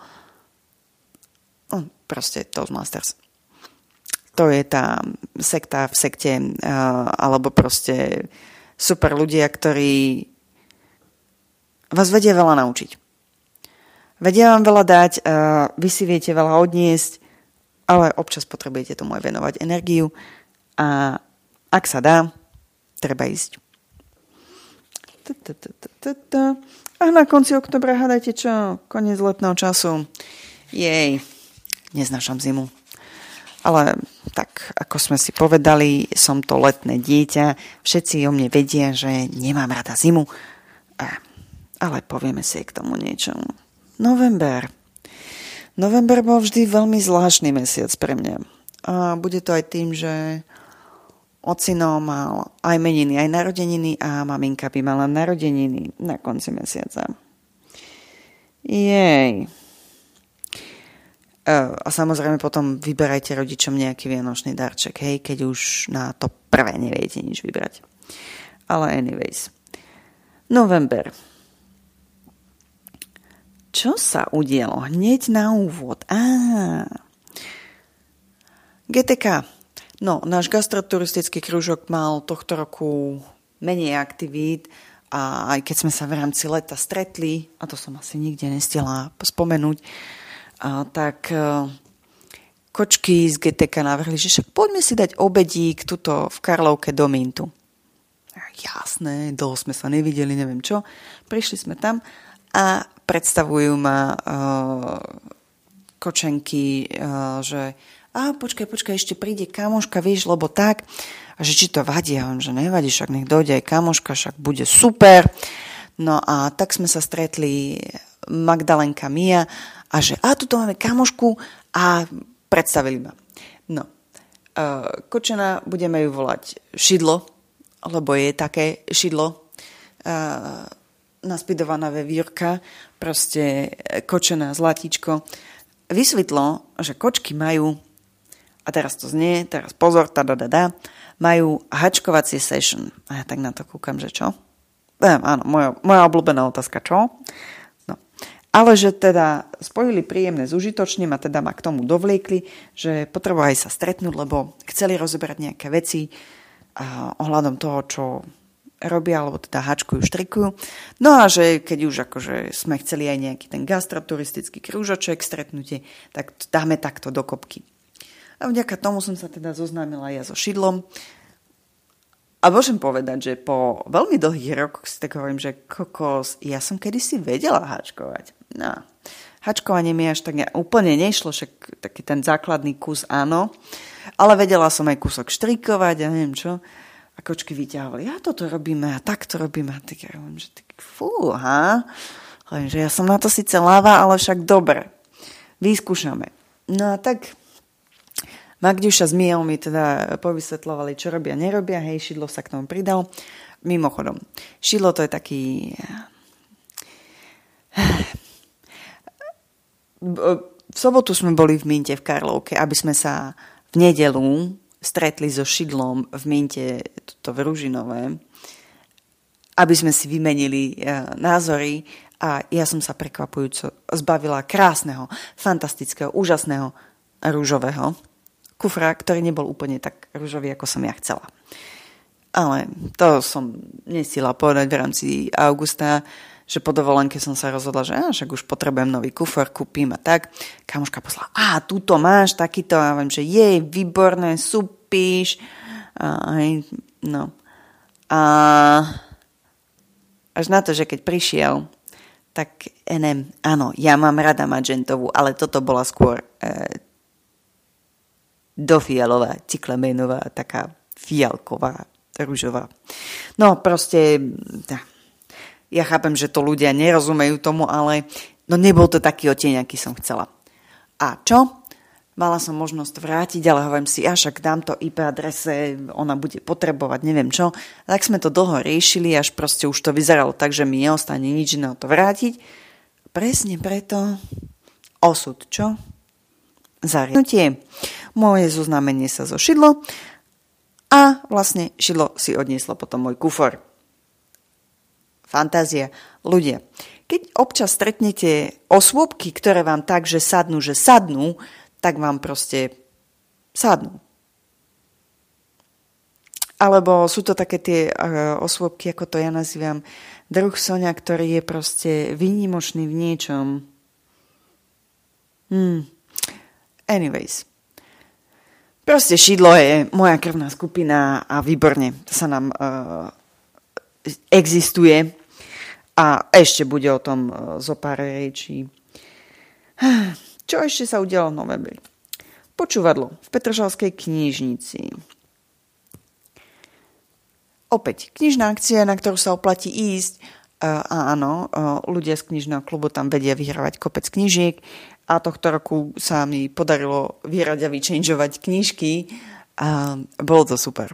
No, proste Toastmasters. To je tá sekta v sekte, uh, alebo proste super ľudia, ktorí vás vedia veľa naučiť. Vedia vám veľa dať, uh, vy si viete veľa odniesť, ale občas potrebujete tomu aj venovať energiu a ak sa dá, treba ísť. A na konci oktobra hádajte čo? Koniec letného času. Jej, neznášam zimu. Ale tak, ako sme si povedali, som to letné dieťa. Všetci o mne vedia, že nemám rada zimu. Ale povieme si k tomu niečo. November. November bol vždy veľmi zvláštny mesiac pre mňa. A bude to aj tým, že ocino mal aj meniny, aj narodeniny a maminka by mala narodeniny na konci mesiaca. Jej. A samozrejme potom vyberajte rodičom nejaký vianočný darček, hej, keď už na to prvé neviete nič vybrať. Ale anyways. November. Čo sa udialo hneď na úvod? Á. GTK No, náš gastroturistický kružok mal tohto roku menej aktivít a aj keď sme sa v rámci leta stretli, a to som asi nikde nestila spomenúť, a, tak e, kočky z GTK navrhli, že však poďme si dať obedík tuto v Karlovke do Mintu. Jasné, dlho sme sa nevideli, neviem čo. Prišli sme tam a predstavujú ma uh, kočenky, uh, že a počkaj, počkaj, ešte príde kamoška, vieš, lebo tak, a že či to vadí, a on, že nevadí, však nech dojde aj kamoška, však bude super. No a tak sme sa stretli Magdalenka Mia a že a tuto máme kamošku a predstavili ma. No, uh, Kočena budeme ju volať Šidlo, lebo je také šidlo. Uh, naspidovaná vevírka, proste kočená zlatíčko, vysvetlo, že kočky majú, a teraz to znie, teraz pozor, ta da, da, da, majú hačkovacie session. A ja tak na to kúkam, že čo? Viem, áno, moja, moja obľúbená otázka, čo? No. Ale že teda spojili príjemné s užitočným a teda ma k tomu dovliekli, že potrebovali sa stretnúť, lebo chceli rozoberať nejaké veci a ohľadom toho, čo robia, alebo teda hačkujú, štrikujú. No a že keď už akože sme chceli aj nejaký ten gastroturistický krúžoček, stretnutie, tak dáme takto do kopky. A vďaka tomu som sa teda zoznámila ja so šidlom. A môžem povedať, že po veľmi dlhých rokoch si tak hovorím, že kokos, ja som kedysi vedela hačkovať. No, hačkovanie mi až tak ne, úplne nešlo, však taký ten základný kus áno, ale vedela som aj kúsok štrikovať a neviem čo. A kočky vyťahovali, ja toto robíme a takto robíme. A tak ja hovorím, že tak, fú, ha? Hovorím, že ja som na to síce láva, ale však dobre. Vyskúšame. No a tak Magdiuša s Mijou mi teda povysvetlovali, čo robia, nerobia. Hej, Šidlo sa k tomu pridal. Mimochodom, Šidlo to je taký... V sobotu sme boli v Minte v Karlovke, aby sme sa v nedelu stretli so šidlom v Minte, to v Ružinové, aby sme si vymenili uh, názory a ja som sa prekvapujúco zbavila krásneho, fantastického, úžasného rúžového kufra, ktorý nebol úplne tak rúžový, ako som ja chcela. Ale to som nesila povedať v rámci augusta, že po dovolenke som sa rozhodla, že á, však už potrebujem nový kufor, kúpim a tak. Kamuška poslala, a túto máš takýto, a viem, že jej, výborné, supíš. A, aj, no. A až na to, že keď prišiel, tak enem, áno, ja mám rada magentovú, ale toto bola skôr e, dofialová, cyklamenová, taká fialková, rúžová. No proste, ja chápem, že to ľudia nerozumejú tomu, ale no nebol to taký oteň, aký som chcela. A čo? Mala som možnosť vrátiť, ale hovorím si, až ak dám to IP adrese, ona bude potrebovať, neviem čo. Tak sme to dlho riešili, až proste už to vyzeralo tak, že mi neostane nič iného to vrátiť. Presne preto osud, čo? Zariadnutie. Moje zoznámenie sa zo šidlo a vlastne šidlo si odnieslo potom môj kufor fantázia. Ľudia, keď občas stretnete osôbky, ktoré vám tak, že sadnú, že sadnú, tak vám proste sadnú. Alebo sú to také tie uh, osôbky, ako to ja nazývam, druh Sonia, ktorý je proste výnimočný v niečom. Hmm. Anyways. Proste šidlo je moja krvná skupina a výborne sa nám uh, existuje. A ešte bude o tom e, zo pár rečí. Čo ešte sa udialo v novembri? Počúvadlo v Petržalskej knižnici. Opäť, knižná akcia, na ktorú sa oplatí ísť. E, a áno, e, ľudia z knižného klubu tam vedia vyhrávať kopec knižiek a tohto roku sa mi podarilo vyhrať a vyčenžovať knižky a bolo to super.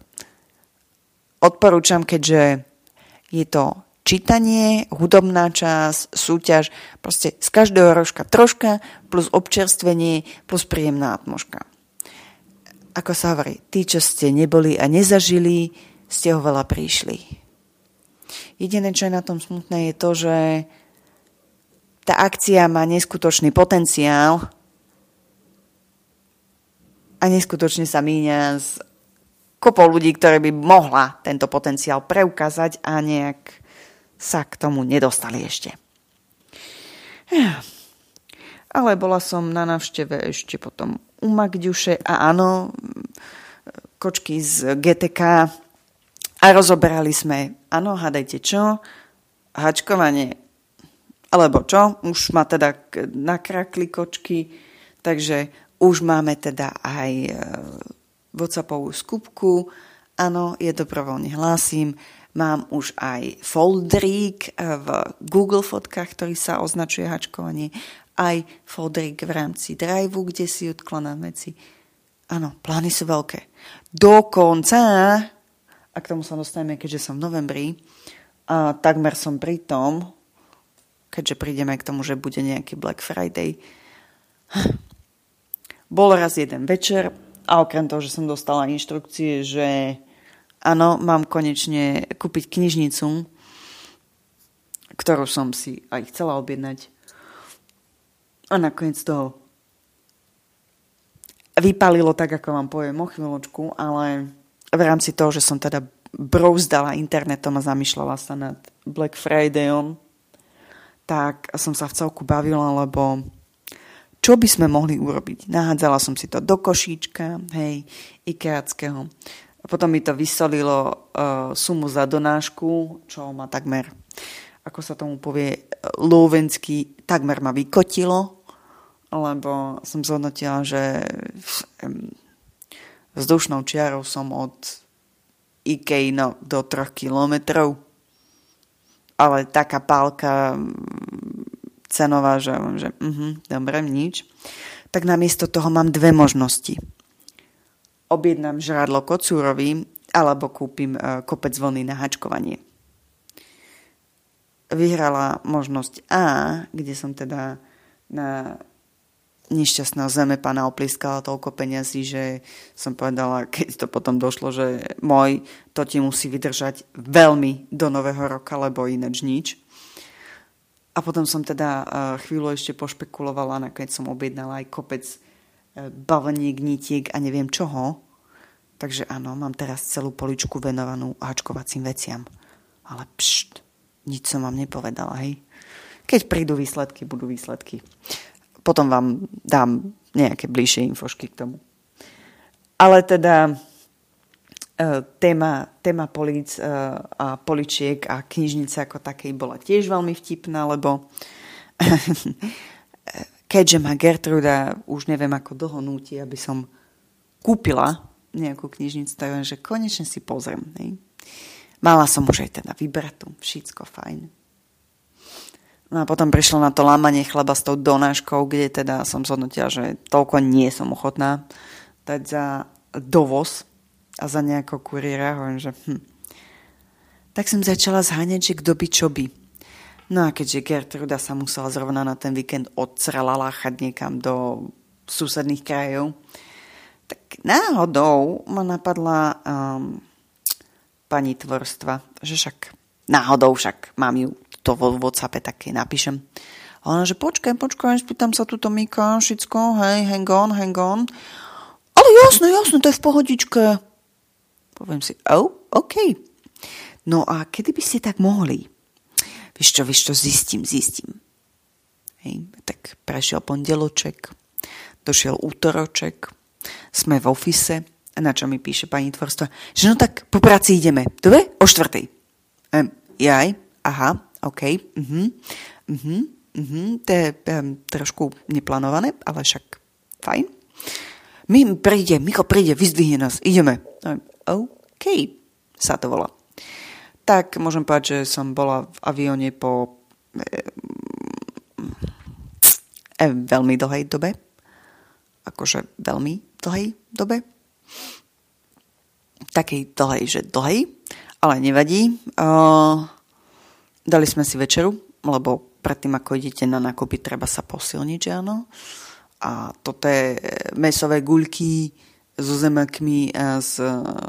Odporúčam, keďže je to čítanie, hudobná časť, súťaž, proste z každého rožka troška, plus občerstvenie, plus príjemná atmoška. Ako sa hovorí, tí, čo ste neboli a nezažili, ste ho veľa prišli. Jediné, čo je na tom smutné, je to, že tá akcia má neskutočný potenciál a neskutočne sa míňa s kopou ľudí, ktoré by mohla tento potenciál preukázať a nejak sa k tomu nedostali ešte. Ale bola som na návšteve ešte potom u Magďuše a áno, kočky z GTK a rozoberali sme, áno, hádajte čo, hačkovanie, alebo čo, už ma teda nakrakli kočky, takže už máme teda aj e, WhatsAppovú skupku, áno, je dobrovoľne hlásim, Mám už aj folderík eh, v Google fotkách, ktorý sa označuje hačkovanie, aj folderík v rámci Driveu, kde si odkladám veci. Áno, plány sú veľké. Dokonca, a k tomu sa dostaneme, keďže som v novembri, a takmer som pri tom, keďže prídeme k tomu, že bude nejaký Black Friday. Bol raz jeden večer a okrem toho, že som dostala inštrukcie, že áno, mám konečne kúpiť knižnicu, ktorú som si aj chcela objednať. A nakoniec toho vypalilo tak, ako vám poviem o chvíľočku, ale v rámci toho, že som teda brouzdala internetom a zamýšľala sa nad Black Fridayom, tak som sa v celku bavila, lebo čo by sme mohli urobiť? Nahádzala som si to do košíčka, hej, ikeackého. A potom mi to vysolilo uh, sumu za donášku, čo ma takmer, ako sa tomu povie, lúvensky, takmer ma vykotilo, lebo som zhodnotila, že vzdušnou čiarou som od Ikej no, do troch kilometrov ale taká pálka cenová, že, že uh-huh, dobre, nič. Tak namiesto toho mám dve možnosti. Objednám žrádlo kocúrovi alebo kúpim uh, kopec vlny na hačkovanie. Vyhrala možnosť A, kde som teda na nešťastného zeme pána opliskala toľko peňazí, že som povedala, keď to potom došlo, že môj, to ti musí vydržať veľmi do nového roka, lebo ináč nič. A potom som teda eh, chvíľu ešte pošpekulovala, nakoniec som objednala aj kopec eh, baveniek, nitiek a neviem čoho. Takže áno, mám teraz celú poličku venovanú hačkovacím veciam. Ale pšt, nič som vám nepovedala, hej. Keď prídu výsledky, budú výsledky potom vám dám nejaké bližšie infošky k tomu. Ale teda téma, téma políc e, a poličiek a knižnice ako takej bola tiež veľmi vtipná, lebo keďže ma Gertruda už neviem ako dlho núti, aby som kúpila nejakú knižnicu, tak že konečne si pozriem. Ne? Mala som už aj teda vybratú, všetko fajn. No a potom prišlo na to lámanie chleba s tou donáškou, kde teda som zhodnotila, že toľko nie som ochotná dať za dovoz a za nejakého kuriéra. Hovorím, že hm. Tak som začala zháňať, že kto by čo by. No a keďže Gertruda sa musela zrovna na ten víkend odsralaláchať niekam do susedných krajov, tak náhodou ma napadla um, pani tvorstva, že však náhodou však mám ju to vo Whatsappe také napíšem. A ona, že počkaj, počkaj, spýtam sa tuto Mika, všetko, hej, hang on, hang on. Ale jasno, jasno, to je v pohodičke. Poviem si, oh, OK. No a kedy by ste tak mohli? Vieš čo, vieš čo, zistím, zistím. Hej, tak prešiel pondeloček, došiel útoroček, sme v ofise, na čo mi píše pani tvorstva, že no tak po práci ideme, dobre? O štvrtej. Um, jaj, aha, OK, uh-huh, uh-huh, uh-huh. to je um, trošku neplánované, ale však fajn. My príde, Micho príde, vyzdvihne nás, ideme. OK, sa to volá. Tak môžem povedať, že som bola v avióne po e, e, veľmi dlhej dobe. Akože veľmi dlhej dobe. Takej dlhej, že dlhej, ale nevadí. Uh, Dali sme si večeru, lebo predtým, ako idete na nákupy, treba sa posilniť, že áno. A toto je mesové guľky so zemakmi a s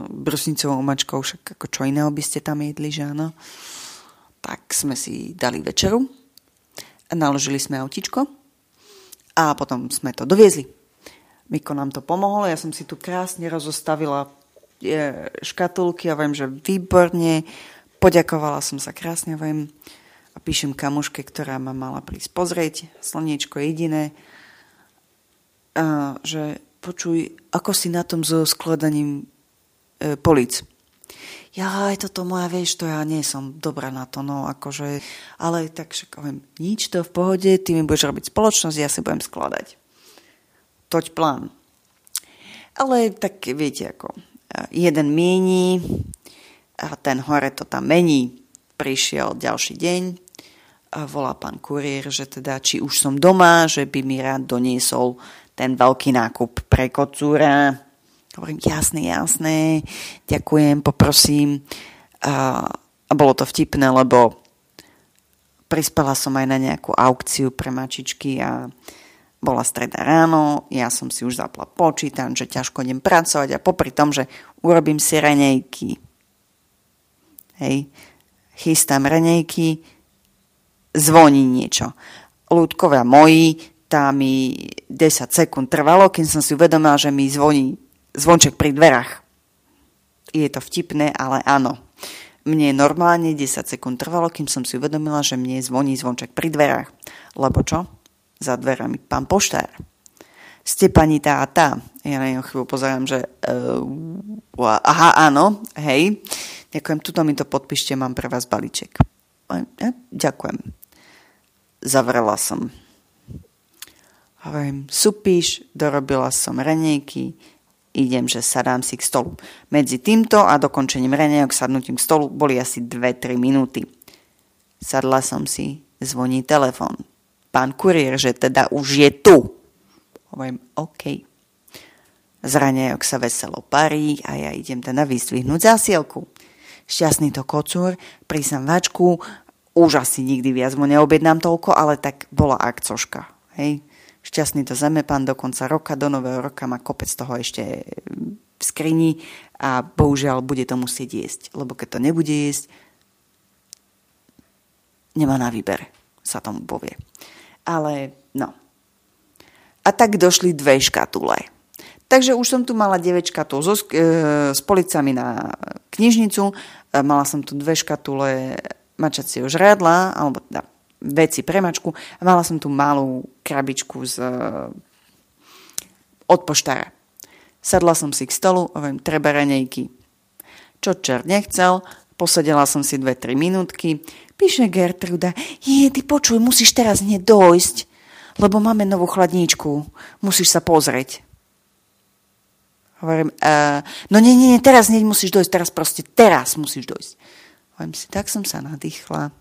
brusnicovou omačkou, však ako čo iného by ste tam jedli, že áno. Tak sme si dali večeru, naložili sme autičko a potom sme to doviezli. Miko nám to pomohol, ja som si tu krásne rozostavila škatulky a viem, že výborne Poďakovala som sa krásne, viem, a píšem kamuške, ktorá ma mala prísť pozrieť, slniečko jediné, a, že počuj, ako si na tom so skladaním e, polic. Ja, aj toto moja, vieš, to ja nie som dobrá na to, no akože, ale tak však poviem, nič to v pohode, ty mi budeš robiť spoločnosť, ja si budem skladať. Toť plán. Ale tak viete, ako jeden mieni, a ten hore to tam mení. Prišiel ďalší deň, a volá pán kuriér, že teda či už som doma, že by mi rád doniesol ten veľký nákup pre kocúra. Hovorím, jasné, jasné, ďakujem, poprosím. A, a bolo to vtipné, lebo prispela som aj na nejakú aukciu pre mačičky a bola streda ráno, ja som si už zapla počítam, že ťažko idem pracovať a popri tom, že urobím si renejky. Hej, chystám renejky, zvoní niečo. Ľudkovia moji, tá mi 10 sekúnd trvalo, kým som si uvedomila, že mi zvoní zvonček pri dverách. Je to vtipné, ale áno. Mne normálne 10 sekúnd trvalo, kým som si uvedomila, že mne zvoní zvonček pri dverách. Lebo čo? Za dverami pán poštár. Ste pani tá a tá. Ja na neho chvíľu pozerám, že uh, aha, áno, hej. Ďakujem, tuto mi to podpíšte, mám pre vás balíček. Ja, ďakujem. Zavrela som. Hovorím, supíš, dorobila som renejky, idem, že sadám si k stolu. Medzi týmto a dokončením renejok sadnutím k stolu boli asi 2-3 minúty. Sadla som si, zvoní telefon. Pán kuriér, že teda už je tu. Hovorím, OK. Z ranejok sa veselo parí a ja idem teda vyzdvihnúť zásielku. Šťastný to kocúr, prísam vačku, už asi nikdy viac mu neobjednám toľko, ale tak bola akcoška. Hej šťastný to zeme pán do konca roka, do nového roka má kopec toho ešte v skrini a bohužiaľ bude to musieť jesť. Lebo keď to nebude jesť, nemá na výber, sa tomu povie. Ale no. A tak došli dve škatule. Takže už som tu mala 9 škatul so, e, s policami na knižnicu, e, mala som tu dve škatule mačacieho žrádla, alebo teda veci pre mačku a mala som tu malú krabičku z, od poštára. Sadla som si k stolu, hovorím, treba ranejky. Čo čert nechcel, posadila som si dve, tri minútky, píše Gertruda, je, ty počuj, musíš teraz hneď dojsť, lebo máme novú chladníčku, musíš sa pozrieť. Hovorím, uh, no nie, nie, nie, teraz hneď musíš dojsť, teraz proste, teraz musíš dojsť. Hovorím si, tak som sa nadýchla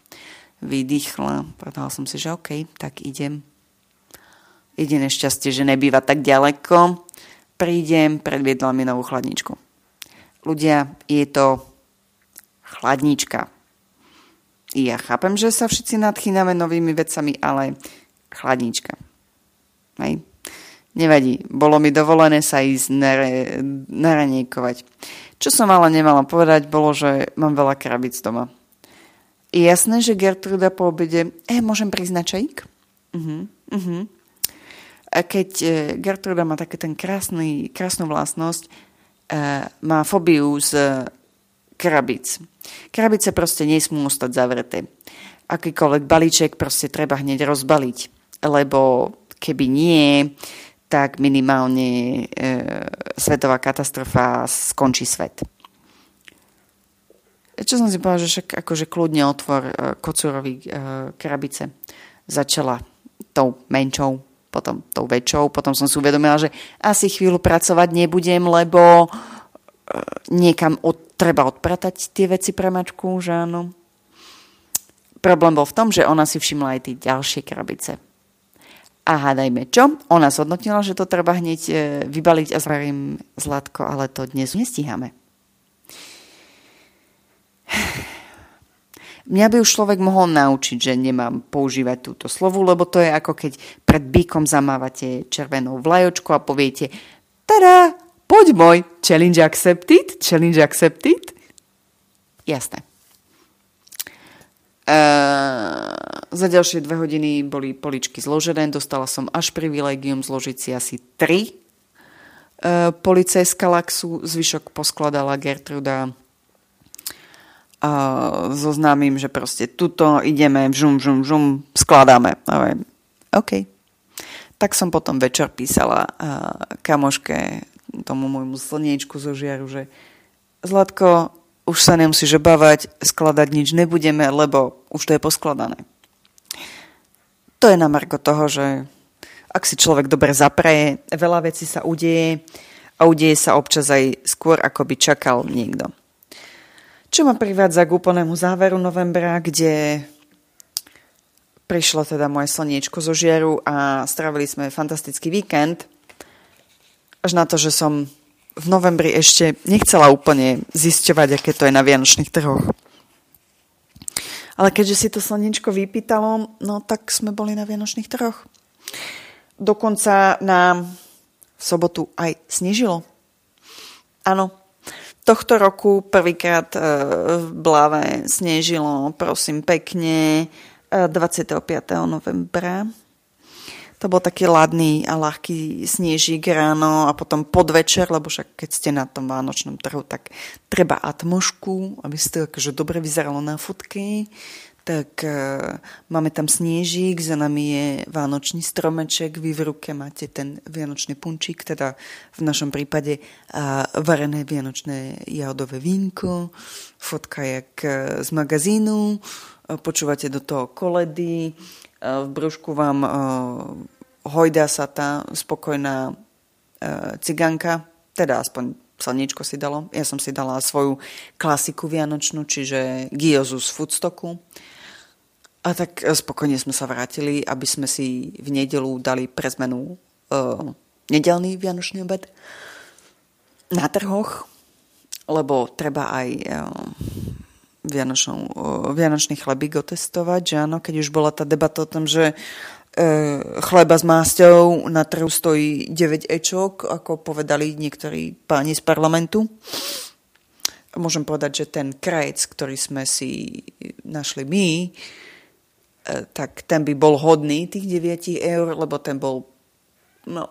vydýchla. Povedala som si, že OK, tak idem. Jediné šťastie, že nebýva tak ďaleko. Prídem, predviedla mi novú chladničku. Ľudia, je to chladnička. Ja chápem, že sa všetci nadchýname novými vecami, ale chladnička. Hej. Nevadí, bolo mi dovolené sa ísť nare, naranejkovať. Čo som ale nemala povedať, bolo, že mám veľa krabic doma je jasné, že Gertruda po obede, e, môžem prísť na čajík? Uh-huh, uh-huh. A keď e, Gertruda má také ten krásny, krásnu vlastnosť, e, má fóbiu z krabic. Krabice proste nesmú ostať zavreté. Akýkoľvek balíček proste treba hneď rozbaliť, lebo keby nie, tak minimálne e, svetová katastrofa skončí svet. Čo som si povedala, že však akože kľudne otvor uh, kocúrový uh, krabice. Začala tou menšou, potom tou väčšou, potom som si uvedomila, že asi chvíľu pracovať nebudem, lebo uh, niekam od, treba odpratať tie veci pre mačku, že áno. Problém bol v tom, že ona si všimla aj tie ďalšie krabice. A hádajme čo? Ona zhodnotila, že to treba hneď vybaliť a zvarím zlatko, ale to dnes nestíhame. Mňa by už človek mohol naučiť, že nemám používať túto slovu, lebo to je ako keď pred bíkom zamávate červenou vlajočku a poviete tada, poď môj, challenge accepted, challenge accepted. Jasné. Uh, za ďalšie dve hodiny boli poličky zložené, dostala som až privilegium zložiť si asi tri uh, police z Kalaxu, zvyšok poskladala Gertruda a zoznámim, že proste tuto ideme, žum, žum, žum, skladáme. OK. Tak som potom večer písala kamoške, tomu môjmu slniečku zo žiaru, že Zlatko, už sa nemusíš obávať, skladať nič nebudeme, lebo už to je poskladané. To je na marko toho, že ak si človek dobre zapreje, veľa vecí sa udeje a udeje sa občas aj skôr, ako by čakal niekto. Čo ma privádza k úplnému záveru novembra, kde prišlo teda moje slniečko zo žiaru a stravili sme fantastický víkend. Až na to, že som v novembri ešte nechcela úplne zisťovať, aké to je na vianočných trhoch. Ale keďže si to slnečko vypýtalo, no tak sme boli na Vianočných trhoch. Dokonca nám v sobotu aj snežilo. Áno, tohto roku prvýkrát e, v Blave snežilo, prosím, pekne, 25. E, novembra. To bol taký ladný a ľahký snežík ráno a potom podvečer, lebo však keď ste na tom vánočnom trhu, tak treba atmošku, aby ste akože dobre vyzeralo na fotky tak uh, máme tam sniežík, za nami je vánočný stromeček, vy v ruke máte ten vianočný punčík, teda v našom prípade uh, varené vianočné jahodové vínko, fotka jak uh, z magazínu, uh, počúvate do toho koledy, uh, v brúšku vám uh, hojda sa tá spokojná uh, ciganka, teda aspoň slniečko si dalo. Ja som si dala svoju klasiku vianočnú, čiže giozu z Foodstocku. A tak e, spokojne sme sa vrátili, aby sme si v nedelu dali pre zmenu uh, nedelný vianočný obed na trhoch, lebo treba aj uh, vianočnú, uh, vianočný chlebík otestovať, že áno, keď už bola tá debata o tom, že chleba s másťou na trhu stojí 9 ečok, ako povedali niektorí páni z parlamentu. Môžem povedať, že ten krajec, ktorý sme si našli my, tak ten by bol hodný tých 9 eur, lebo ten bol, no,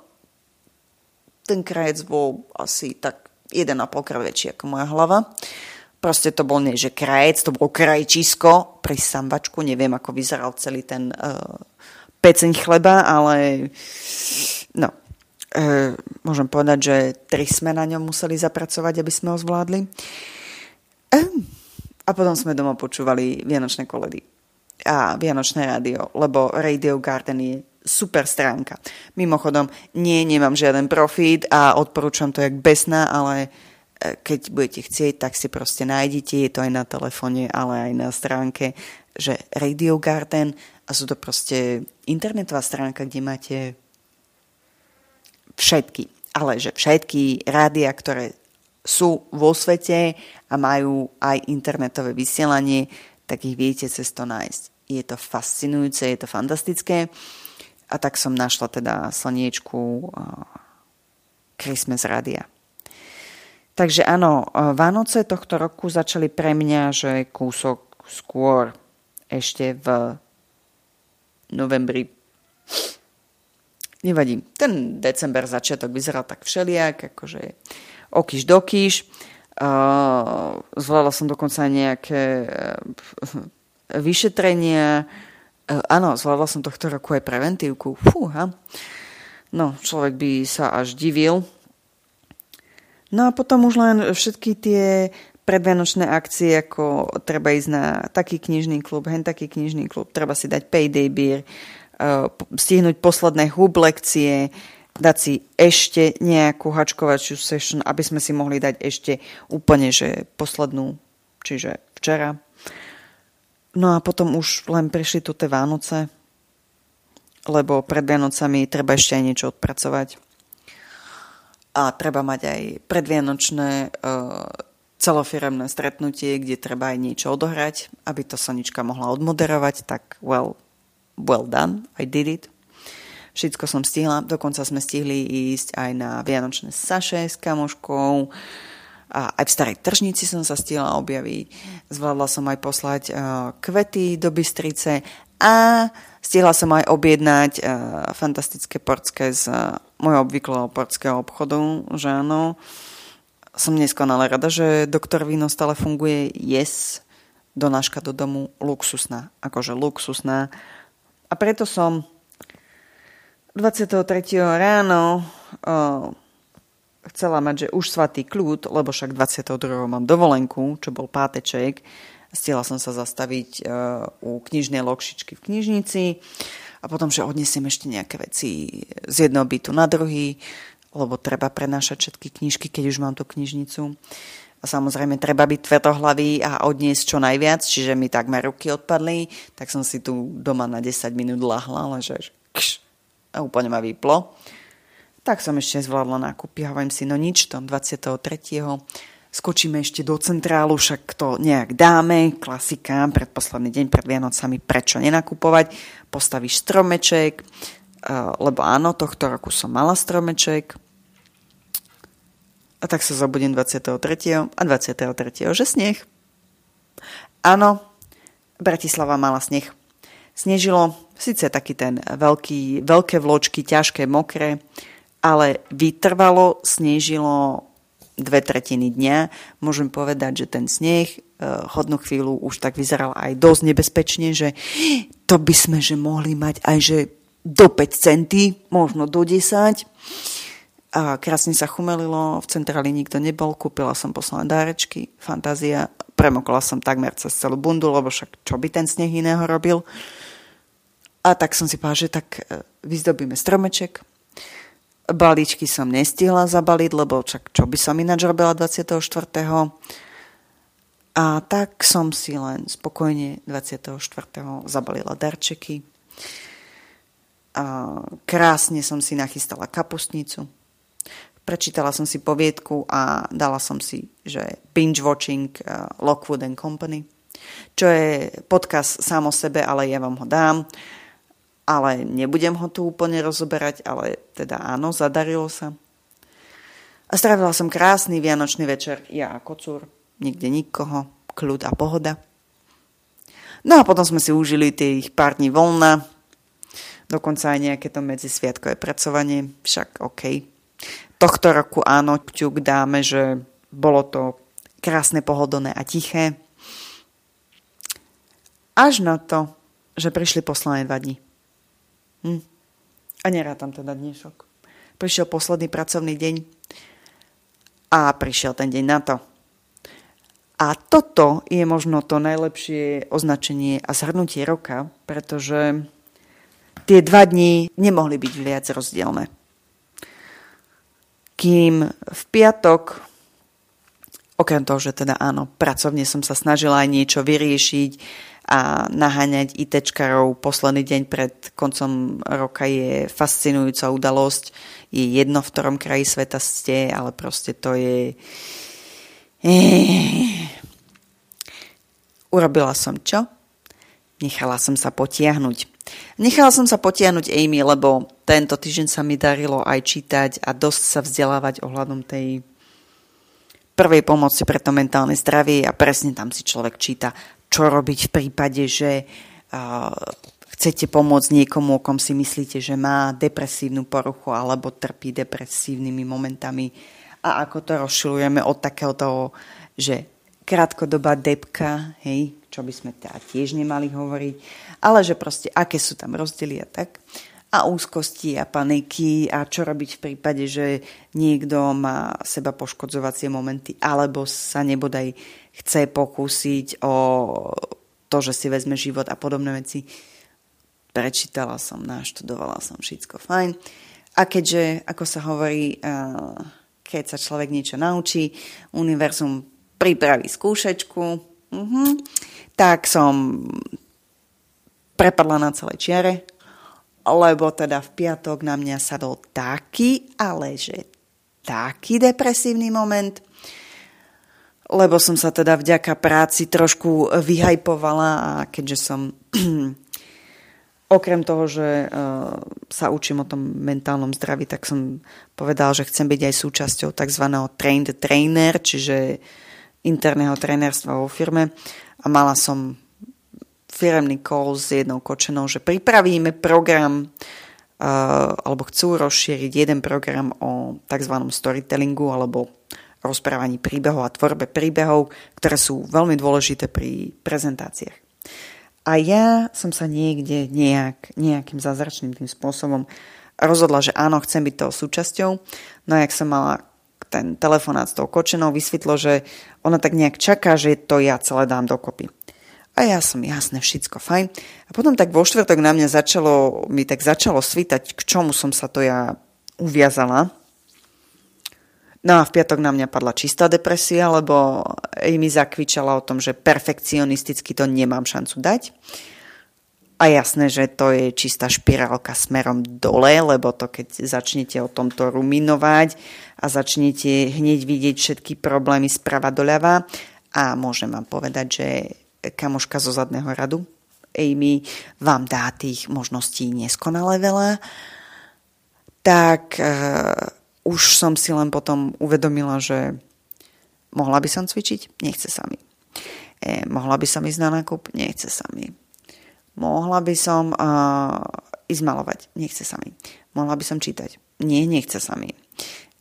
ten krajec bol asi tak 1,5 krát väčší ako moja hlava. Proste to bol nie, že krajec, to bol krajčisko pri sambačku, neviem, ako vyzeral celý ten uh, peceň chleba, ale no, uh, môžem povedať, že tri sme na ňom museli zapracovať, aby sme ho zvládli. Uh, a potom sme doma počúvali Vianočné koledy a Vianočné rádio, lebo Radio Garden je super stránka. Mimochodom, nie, nemám žiaden profit a odporúčam to jak besná, ale e, keď budete chcieť, tak si proste nájdete, je to aj na telefóne, ale aj na stránke, že Radio Garden a sú to proste internetová stránka, kde máte všetky, ale že všetky rádia, ktoré sú vo svete a majú aj internetové vysielanie, tak ich viete cez to nájsť. Je to fascinujúce, je to fantastické. A tak som našla teda slniečku Christmas Radia. Takže áno, Vánoce tohto roku začali pre mňa, že kúsok skôr ešte v novembri. Nevadí. Ten december začiatok vyzeral tak všelijak, akože okyš dokyš. Uh, zvolala som dokonca nejaké uh, vyšetrenia. Uh, áno, zvolala som tohto roku aj preventívku. Fúha. No, človek by sa až divil. No a potom už len všetky tie predvianočné akcie, ako treba ísť na taký knižný klub, hen taký knižný klub, treba si dať payday beer, uh, stihnúť posledné hub lekcie, dať si ešte nejakú hačkovačiu session, aby sme si mohli dať ešte úplne, že poslednú, čiže včera. No a potom už len prišli tu tie Vánoce, lebo pred Vianocami treba ešte aj niečo odpracovať. A treba mať aj predvianočné uh, celofiremné stretnutie, kde treba aj niečo odohrať, aby to Sonička mohla odmoderovať, tak well, well done, I did it. Všetko som stihla, dokonca sme stihli ísť aj na Vianočné saše s kamoškou, a aj v starej tržnici som sa stihla objaviť. Zvládla som aj poslať uh, kvety do Bystrice a stihla som aj objednať uh, fantastické portské z uh, môjho obvyklého portského obchodu, že áno. Som neskonale rada, že doktor víno stále funguje. Yes, donáška do domu luxusná, akože luxusná. A preto som 23. ráno o, chcela mať, že už svatý kľud, lebo však 22. mám dovolenku, čo bol páteček. Stihla som sa zastaviť uh, u knižnej lokšičky v knižnici a potom, že odnesiem ešte nejaké veci z jedného bytu na druhý, lebo treba prenášať všetky knižky, keď už mám tú knižnicu. A samozrejme treba byť tvrdohlavý a odniesť čo najviac, čiže mi takmer ruky odpadli, tak som si tu doma na 10 minút lahla, ale že kš, úplne ma vyplo. Tak som ešte zvládla nákupy, hovorím si, no nič, to 23. skočíme ešte do centrálu, však to nejak dáme, klasika, predposledný deň pred Vianocami, prečo nenakupovať, postavíš stromeček, lebo áno, tohto roku som mala stromeček, a tak sa zobudím 23. a 23. že sneh. Áno, Bratislava mala sneh. Snežilo, síce taký ten veľký, veľké vločky, ťažké, mokré, ale vytrvalo, snežilo dve tretiny dňa. Môžem povedať, že ten sneh eh, hodnú chvíľu už tak vyzeral aj dosť nebezpečne, že to by sme že mohli mať aj že do 5 centy, možno do 10. A krásne sa chumelilo, v centráli nikto nebol, kúpila som posledné dárečky, fantázia, premokla som takmer cez celú bundu, lebo však čo by ten sneh iného robil. A tak som si povedala, že tak eh, vyzdobíme stromeček, Balíčky som nestihla zabaliť, lebo čak čo by som ináč robila 24. A tak som si len spokojne 24. zabalila darčeky. A krásne som si nachystala kapustnicu. Prečítala som si poviedku a dala som si, že binge watching uh, Lockwood and Company, čo je podcast sám o sebe, ale ja vám ho dám ale nebudem ho tu úplne rozoberať, ale teda áno, zadarilo sa. A strávila som krásny vianočný večer, ja a kocúr, nikde nikoho, kľud a pohoda. No a potom sme si užili tých pár dní voľna, dokonca aj nejaké to medzisviatkové pracovanie, však OK. Tohto roku áno, ťuk dáme, že bolo to krásne, pohodlné a tiché. Až na to, že prišli posledné dva dní. Hm. A nerátam teda dnešok. Prišiel posledný pracovný deň a prišiel ten deň na to. A toto je možno to najlepšie označenie a zhrnutie roka, pretože tie dva dní nemohli byť viac rozdielne. Kým v piatok, okrem toho, že teda áno, pracovne som sa snažila aj niečo vyriešiť, a naháňať ITčkarov posledný deň pred koncom roka je fascinujúca udalosť. Je jedno, v ktorom kraji sveta ste, ale proste to je... Urobila som čo? Nechala som sa potiahnuť. Nechala som sa potiahnuť Amy, lebo tento týždeň sa mi darilo aj čítať a dosť sa vzdelávať ohľadom tej prvej pomoci pre to mentálne zdravie a presne tam si človek číta čo robiť v prípade, že chcete pomôcť niekomu, o kom si myslíte, že má depresívnu poruchu alebo trpí depresívnymi momentami. A ako to rozšilujeme od takého toho, že krátkodobá depka, hej, čo by sme teda tiež nemali hovoriť, ale že proste aké sú tam rozdiely a tak. A úzkosti a paniky a čo robiť v prípade, že niekto má seba poškodzovacie momenty alebo sa nebodaj chce pokúsiť o to, že si vezme život a podobné veci. Prečítala som, naštudovala som všetko fajn. A keďže, ako sa hovorí, keď sa človek niečo naučí, univerzum pripraví skúšečku, uh-huh, tak som prepadla na celej čiare, lebo teda v piatok na mňa sadol taký, ale že taký depresívny moment, lebo som sa teda vďaka práci trošku vyhajpovala a keďže som okrem toho, že uh, sa učím o tom mentálnom zdraví, tak som povedal, že chcem byť aj súčasťou tzv. trained trainer, čiže interného trénerstva vo firme a mala som firemný call s jednou kočenou, že pripravíme program uh, alebo chcú rozšíriť jeden program o tzv. storytellingu alebo rozprávaní príbehov a tvorbe príbehov, ktoré sú veľmi dôležité pri prezentáciách. A ja som sa niekde nejak, nejakým zázračným tým spôsobom rozhodla, že áno, chcem byť toho súčasťou. No a jak som mala ten telefonát s tou kočenou, vysvetlo, že ona tak nejak čaká, že to ja celé dám dokopy. A ja som, jasné, všetko fajn. A potom tak vo štvrtok na mňa začalo, mi tak začalo svítať, k čomu som sa to ja uviazala. No a v piatok na mňa padla čistá depresia, lebo mi zakvičala o tom, že perfekcionisticky to nemám šancu dať. A jasné, že to je čistá špirálka smerom dole, lebo to keď začnete o tomto ruminovať a začnete hneď vidieť všetky problémy sprava doľava a môžem vám povedať, že kamoška zo zadného radu, Amy, vám dá tých možností neskonale veľa, tak uh, už som si len potom uvedomila, že mohla by som cvičiť? Nechce sa mi. E, mohla by som ísť na nákup? Nechce sa mi Mohla by som uh, ísť malovať. Nechce sa mi. Mohla by som čítať. Nie, nechce sa mi.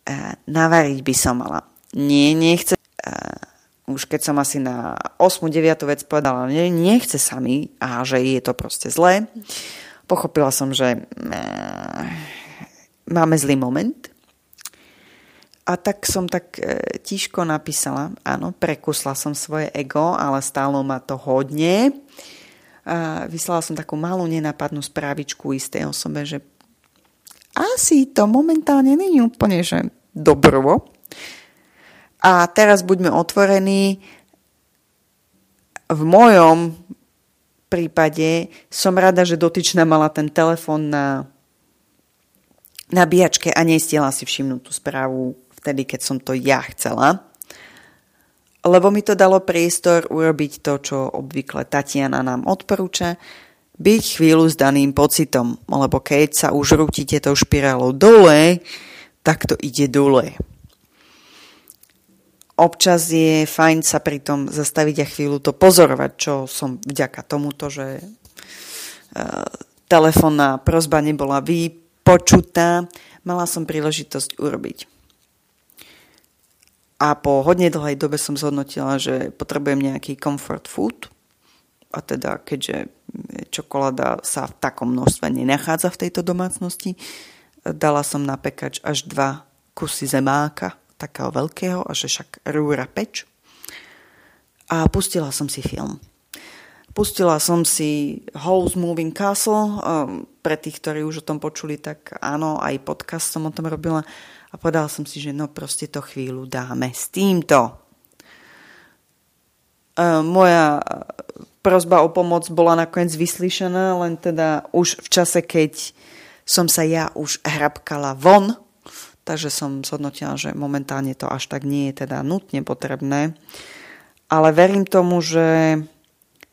Uh, navariť by som mala. Nie, nechce. Uh, už keď som asi na 8. 9. vec povedala, nie, nechce sa mi a že je to proste zlé, pochopila som, že uh, máme zlý moment. A tak som tak e, tiško napísala, áno, prekusla som svoje ego, ale stálo ma to hodne a vyslala som takú malú nenapadnú správičku istej osobe, že asi to momentálne není úplne, že dobrovo. A teraz buďme otvorení. V mojom prípade som rada, že dotyčná mala ten telefon na nabíjačke a nestiela si všimnúť tú správu vtedy, keď som to ja chcela lebo mi to dalo priestor urobiť to, čo obvykle Tatiana nám odporúča, byť chvíľu s daným pocitom, lebo keď sa už rútite tou špirálou dole, tak to ide dole. Občas je fajn sa pri tom zastaviť a chvíľu to pozorovať, čo som vďaka tomuto, že uh, telefónna prozba nebola vypočutá, mala som príležitosť urobiť. A po hodne dlhej dobe som zhodnotila, že potrebujem nejaký comfort food. A teda, keďže čokoláda sa v takom množstve nenachádza v tejto domácnosti, dala som na pekač až dva kusy zemáka, takého veľkého, a že však rúra peč. A pustila som si film. Pustila som si House Moving Castle, pre tých, ktorí už o tom počuli, tak áno, aj podcast som o tom robila a povedal som si, že no proste to chvíľu dáme s týmto. Uh, moja prozba o pomoc bola nakoniec vyslyšená, len teda už v čase, keď som sa ja už hrabkala von, takže som zhodnotila, že momentálne to až tak nie je teda nutne potrebné. Ale verím tomu, že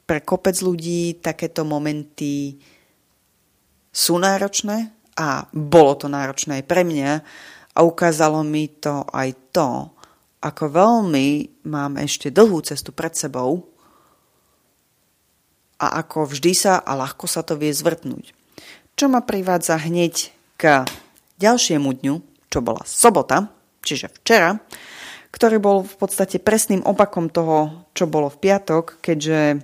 pre kopec ľudí takéto momenty sú náročné a bolo to náročné aj pre mňa, a ukázalo mi to aj to, ako veľmi mám ešte dlhú cestu pred sebou a ako vždy sa a ľahko sa to vie zvrtnúť. Čo ma privádza hneď k ďalšiemu dňu, čo bola sobota, čiže včera, ktorý bol v podstate presným opakom toho, čo bolo v piatok, keďže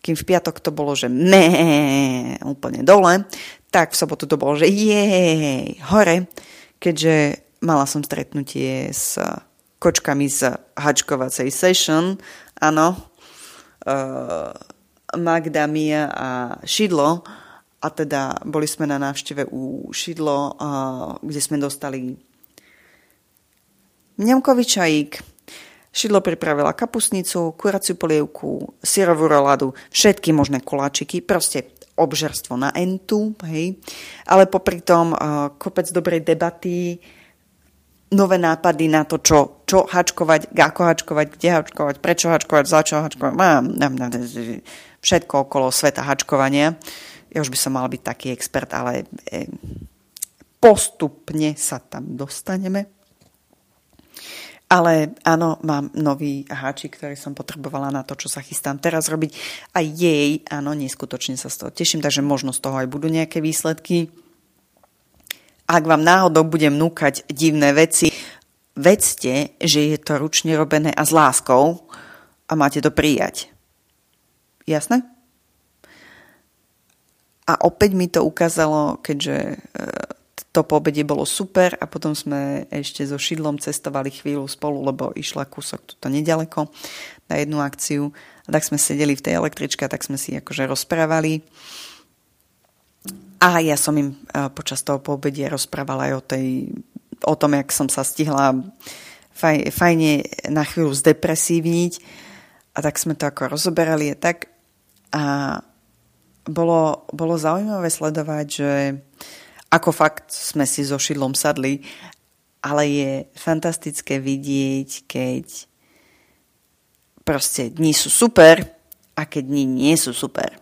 kým v piatok to bolo, že mé, úplne dole, tak v sobotu to bolo, že jej, hore keďže mala som stretnutie s kočkami z hačkovacej session, áno, uh, Magda, Mia a Šidlo, a teda boli sme na návšteve u Šidlo, uh, kde sme dostali mňamkový čajík, Šidlo pripravila kapusnicu, kuraciu polievku, syrovú roladu, všetky možné koláčiky, proste obžerstvo na entu, hej. Ale popri tom uh, kopec dobrej debaty, nové nápady na to, čo, čo hačkovať, ako hačkovať, kde hačkovať, prečo hačkovať, za čo hačkovať. Mám, všetko okolo sveta hačkovania. Ja už by som mal byť taký expert, ale eh, postupne sa tam dostaneme. Ale áno, mám nový háčik, ktorý som potrebovala na to, čo sa chystám teraz robiť. A jej, áno, neskutočne sa z toho teším, takže možno z toho aj budú nejaké výsledky. Ak vám náhodou budem núkať divné veci, vedzte, že je to ručne robené a s láskou a máte to prijať. Jasné? A opäť mi to ukázalo, keďže to po obede bolo super a potom sme ešte so Šidlom cestovali chvíľu spolu, lebo išla kúsok tuto nedaleko na jednu akciu. A tak sme sedeli v tej električke a tak sme si akože rozprávali. A ja som im počas toho po obede rozprávala aj o, tej, o tom, jak som sa stihla faj, fajne na chvíľu zdepresívniť. A tak sme to ako rozoberali a tak. A bolo, bolo zaujímavé sledovať, že ako fakt sme si so šidlom sadli, ale je fantastické vidieť, keď proste dni sú super a keď dni nie sú super.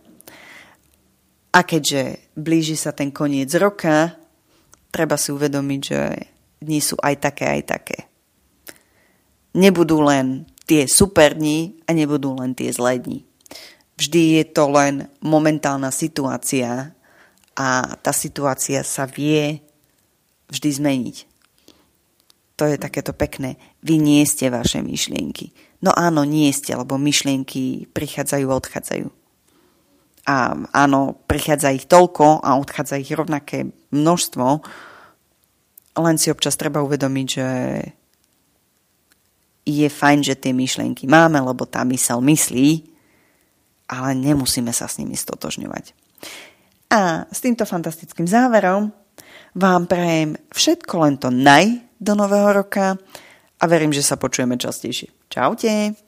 A keďže blíži sa ten koniec roka, treba si uvedomiť, že dni sú aj také, aj také. Nebudú len tie super dni a nebudú len tie zlé dni. Vždy je to len momentálna situácia a tá situácia sa vie vždy zmeniť. To je takéto pekné. Vy nie ste vaše myšlienky. No áno, nie ste, lebo myšlienky prichádzajú odchádzajú. A áno, prichádza ich toľko a odchádza ich rovnaké množstvo, len si občas treba uvedomiť, že je fajn, že tie myšlienky máme, lebo tá mysel myslí, ale nemusíme sa s nimi stotožňovať. A s týmto fantastickým záverom vám prajem všetko len to naj do nového roka a verím, že sa počujeme častejšie. Čaute!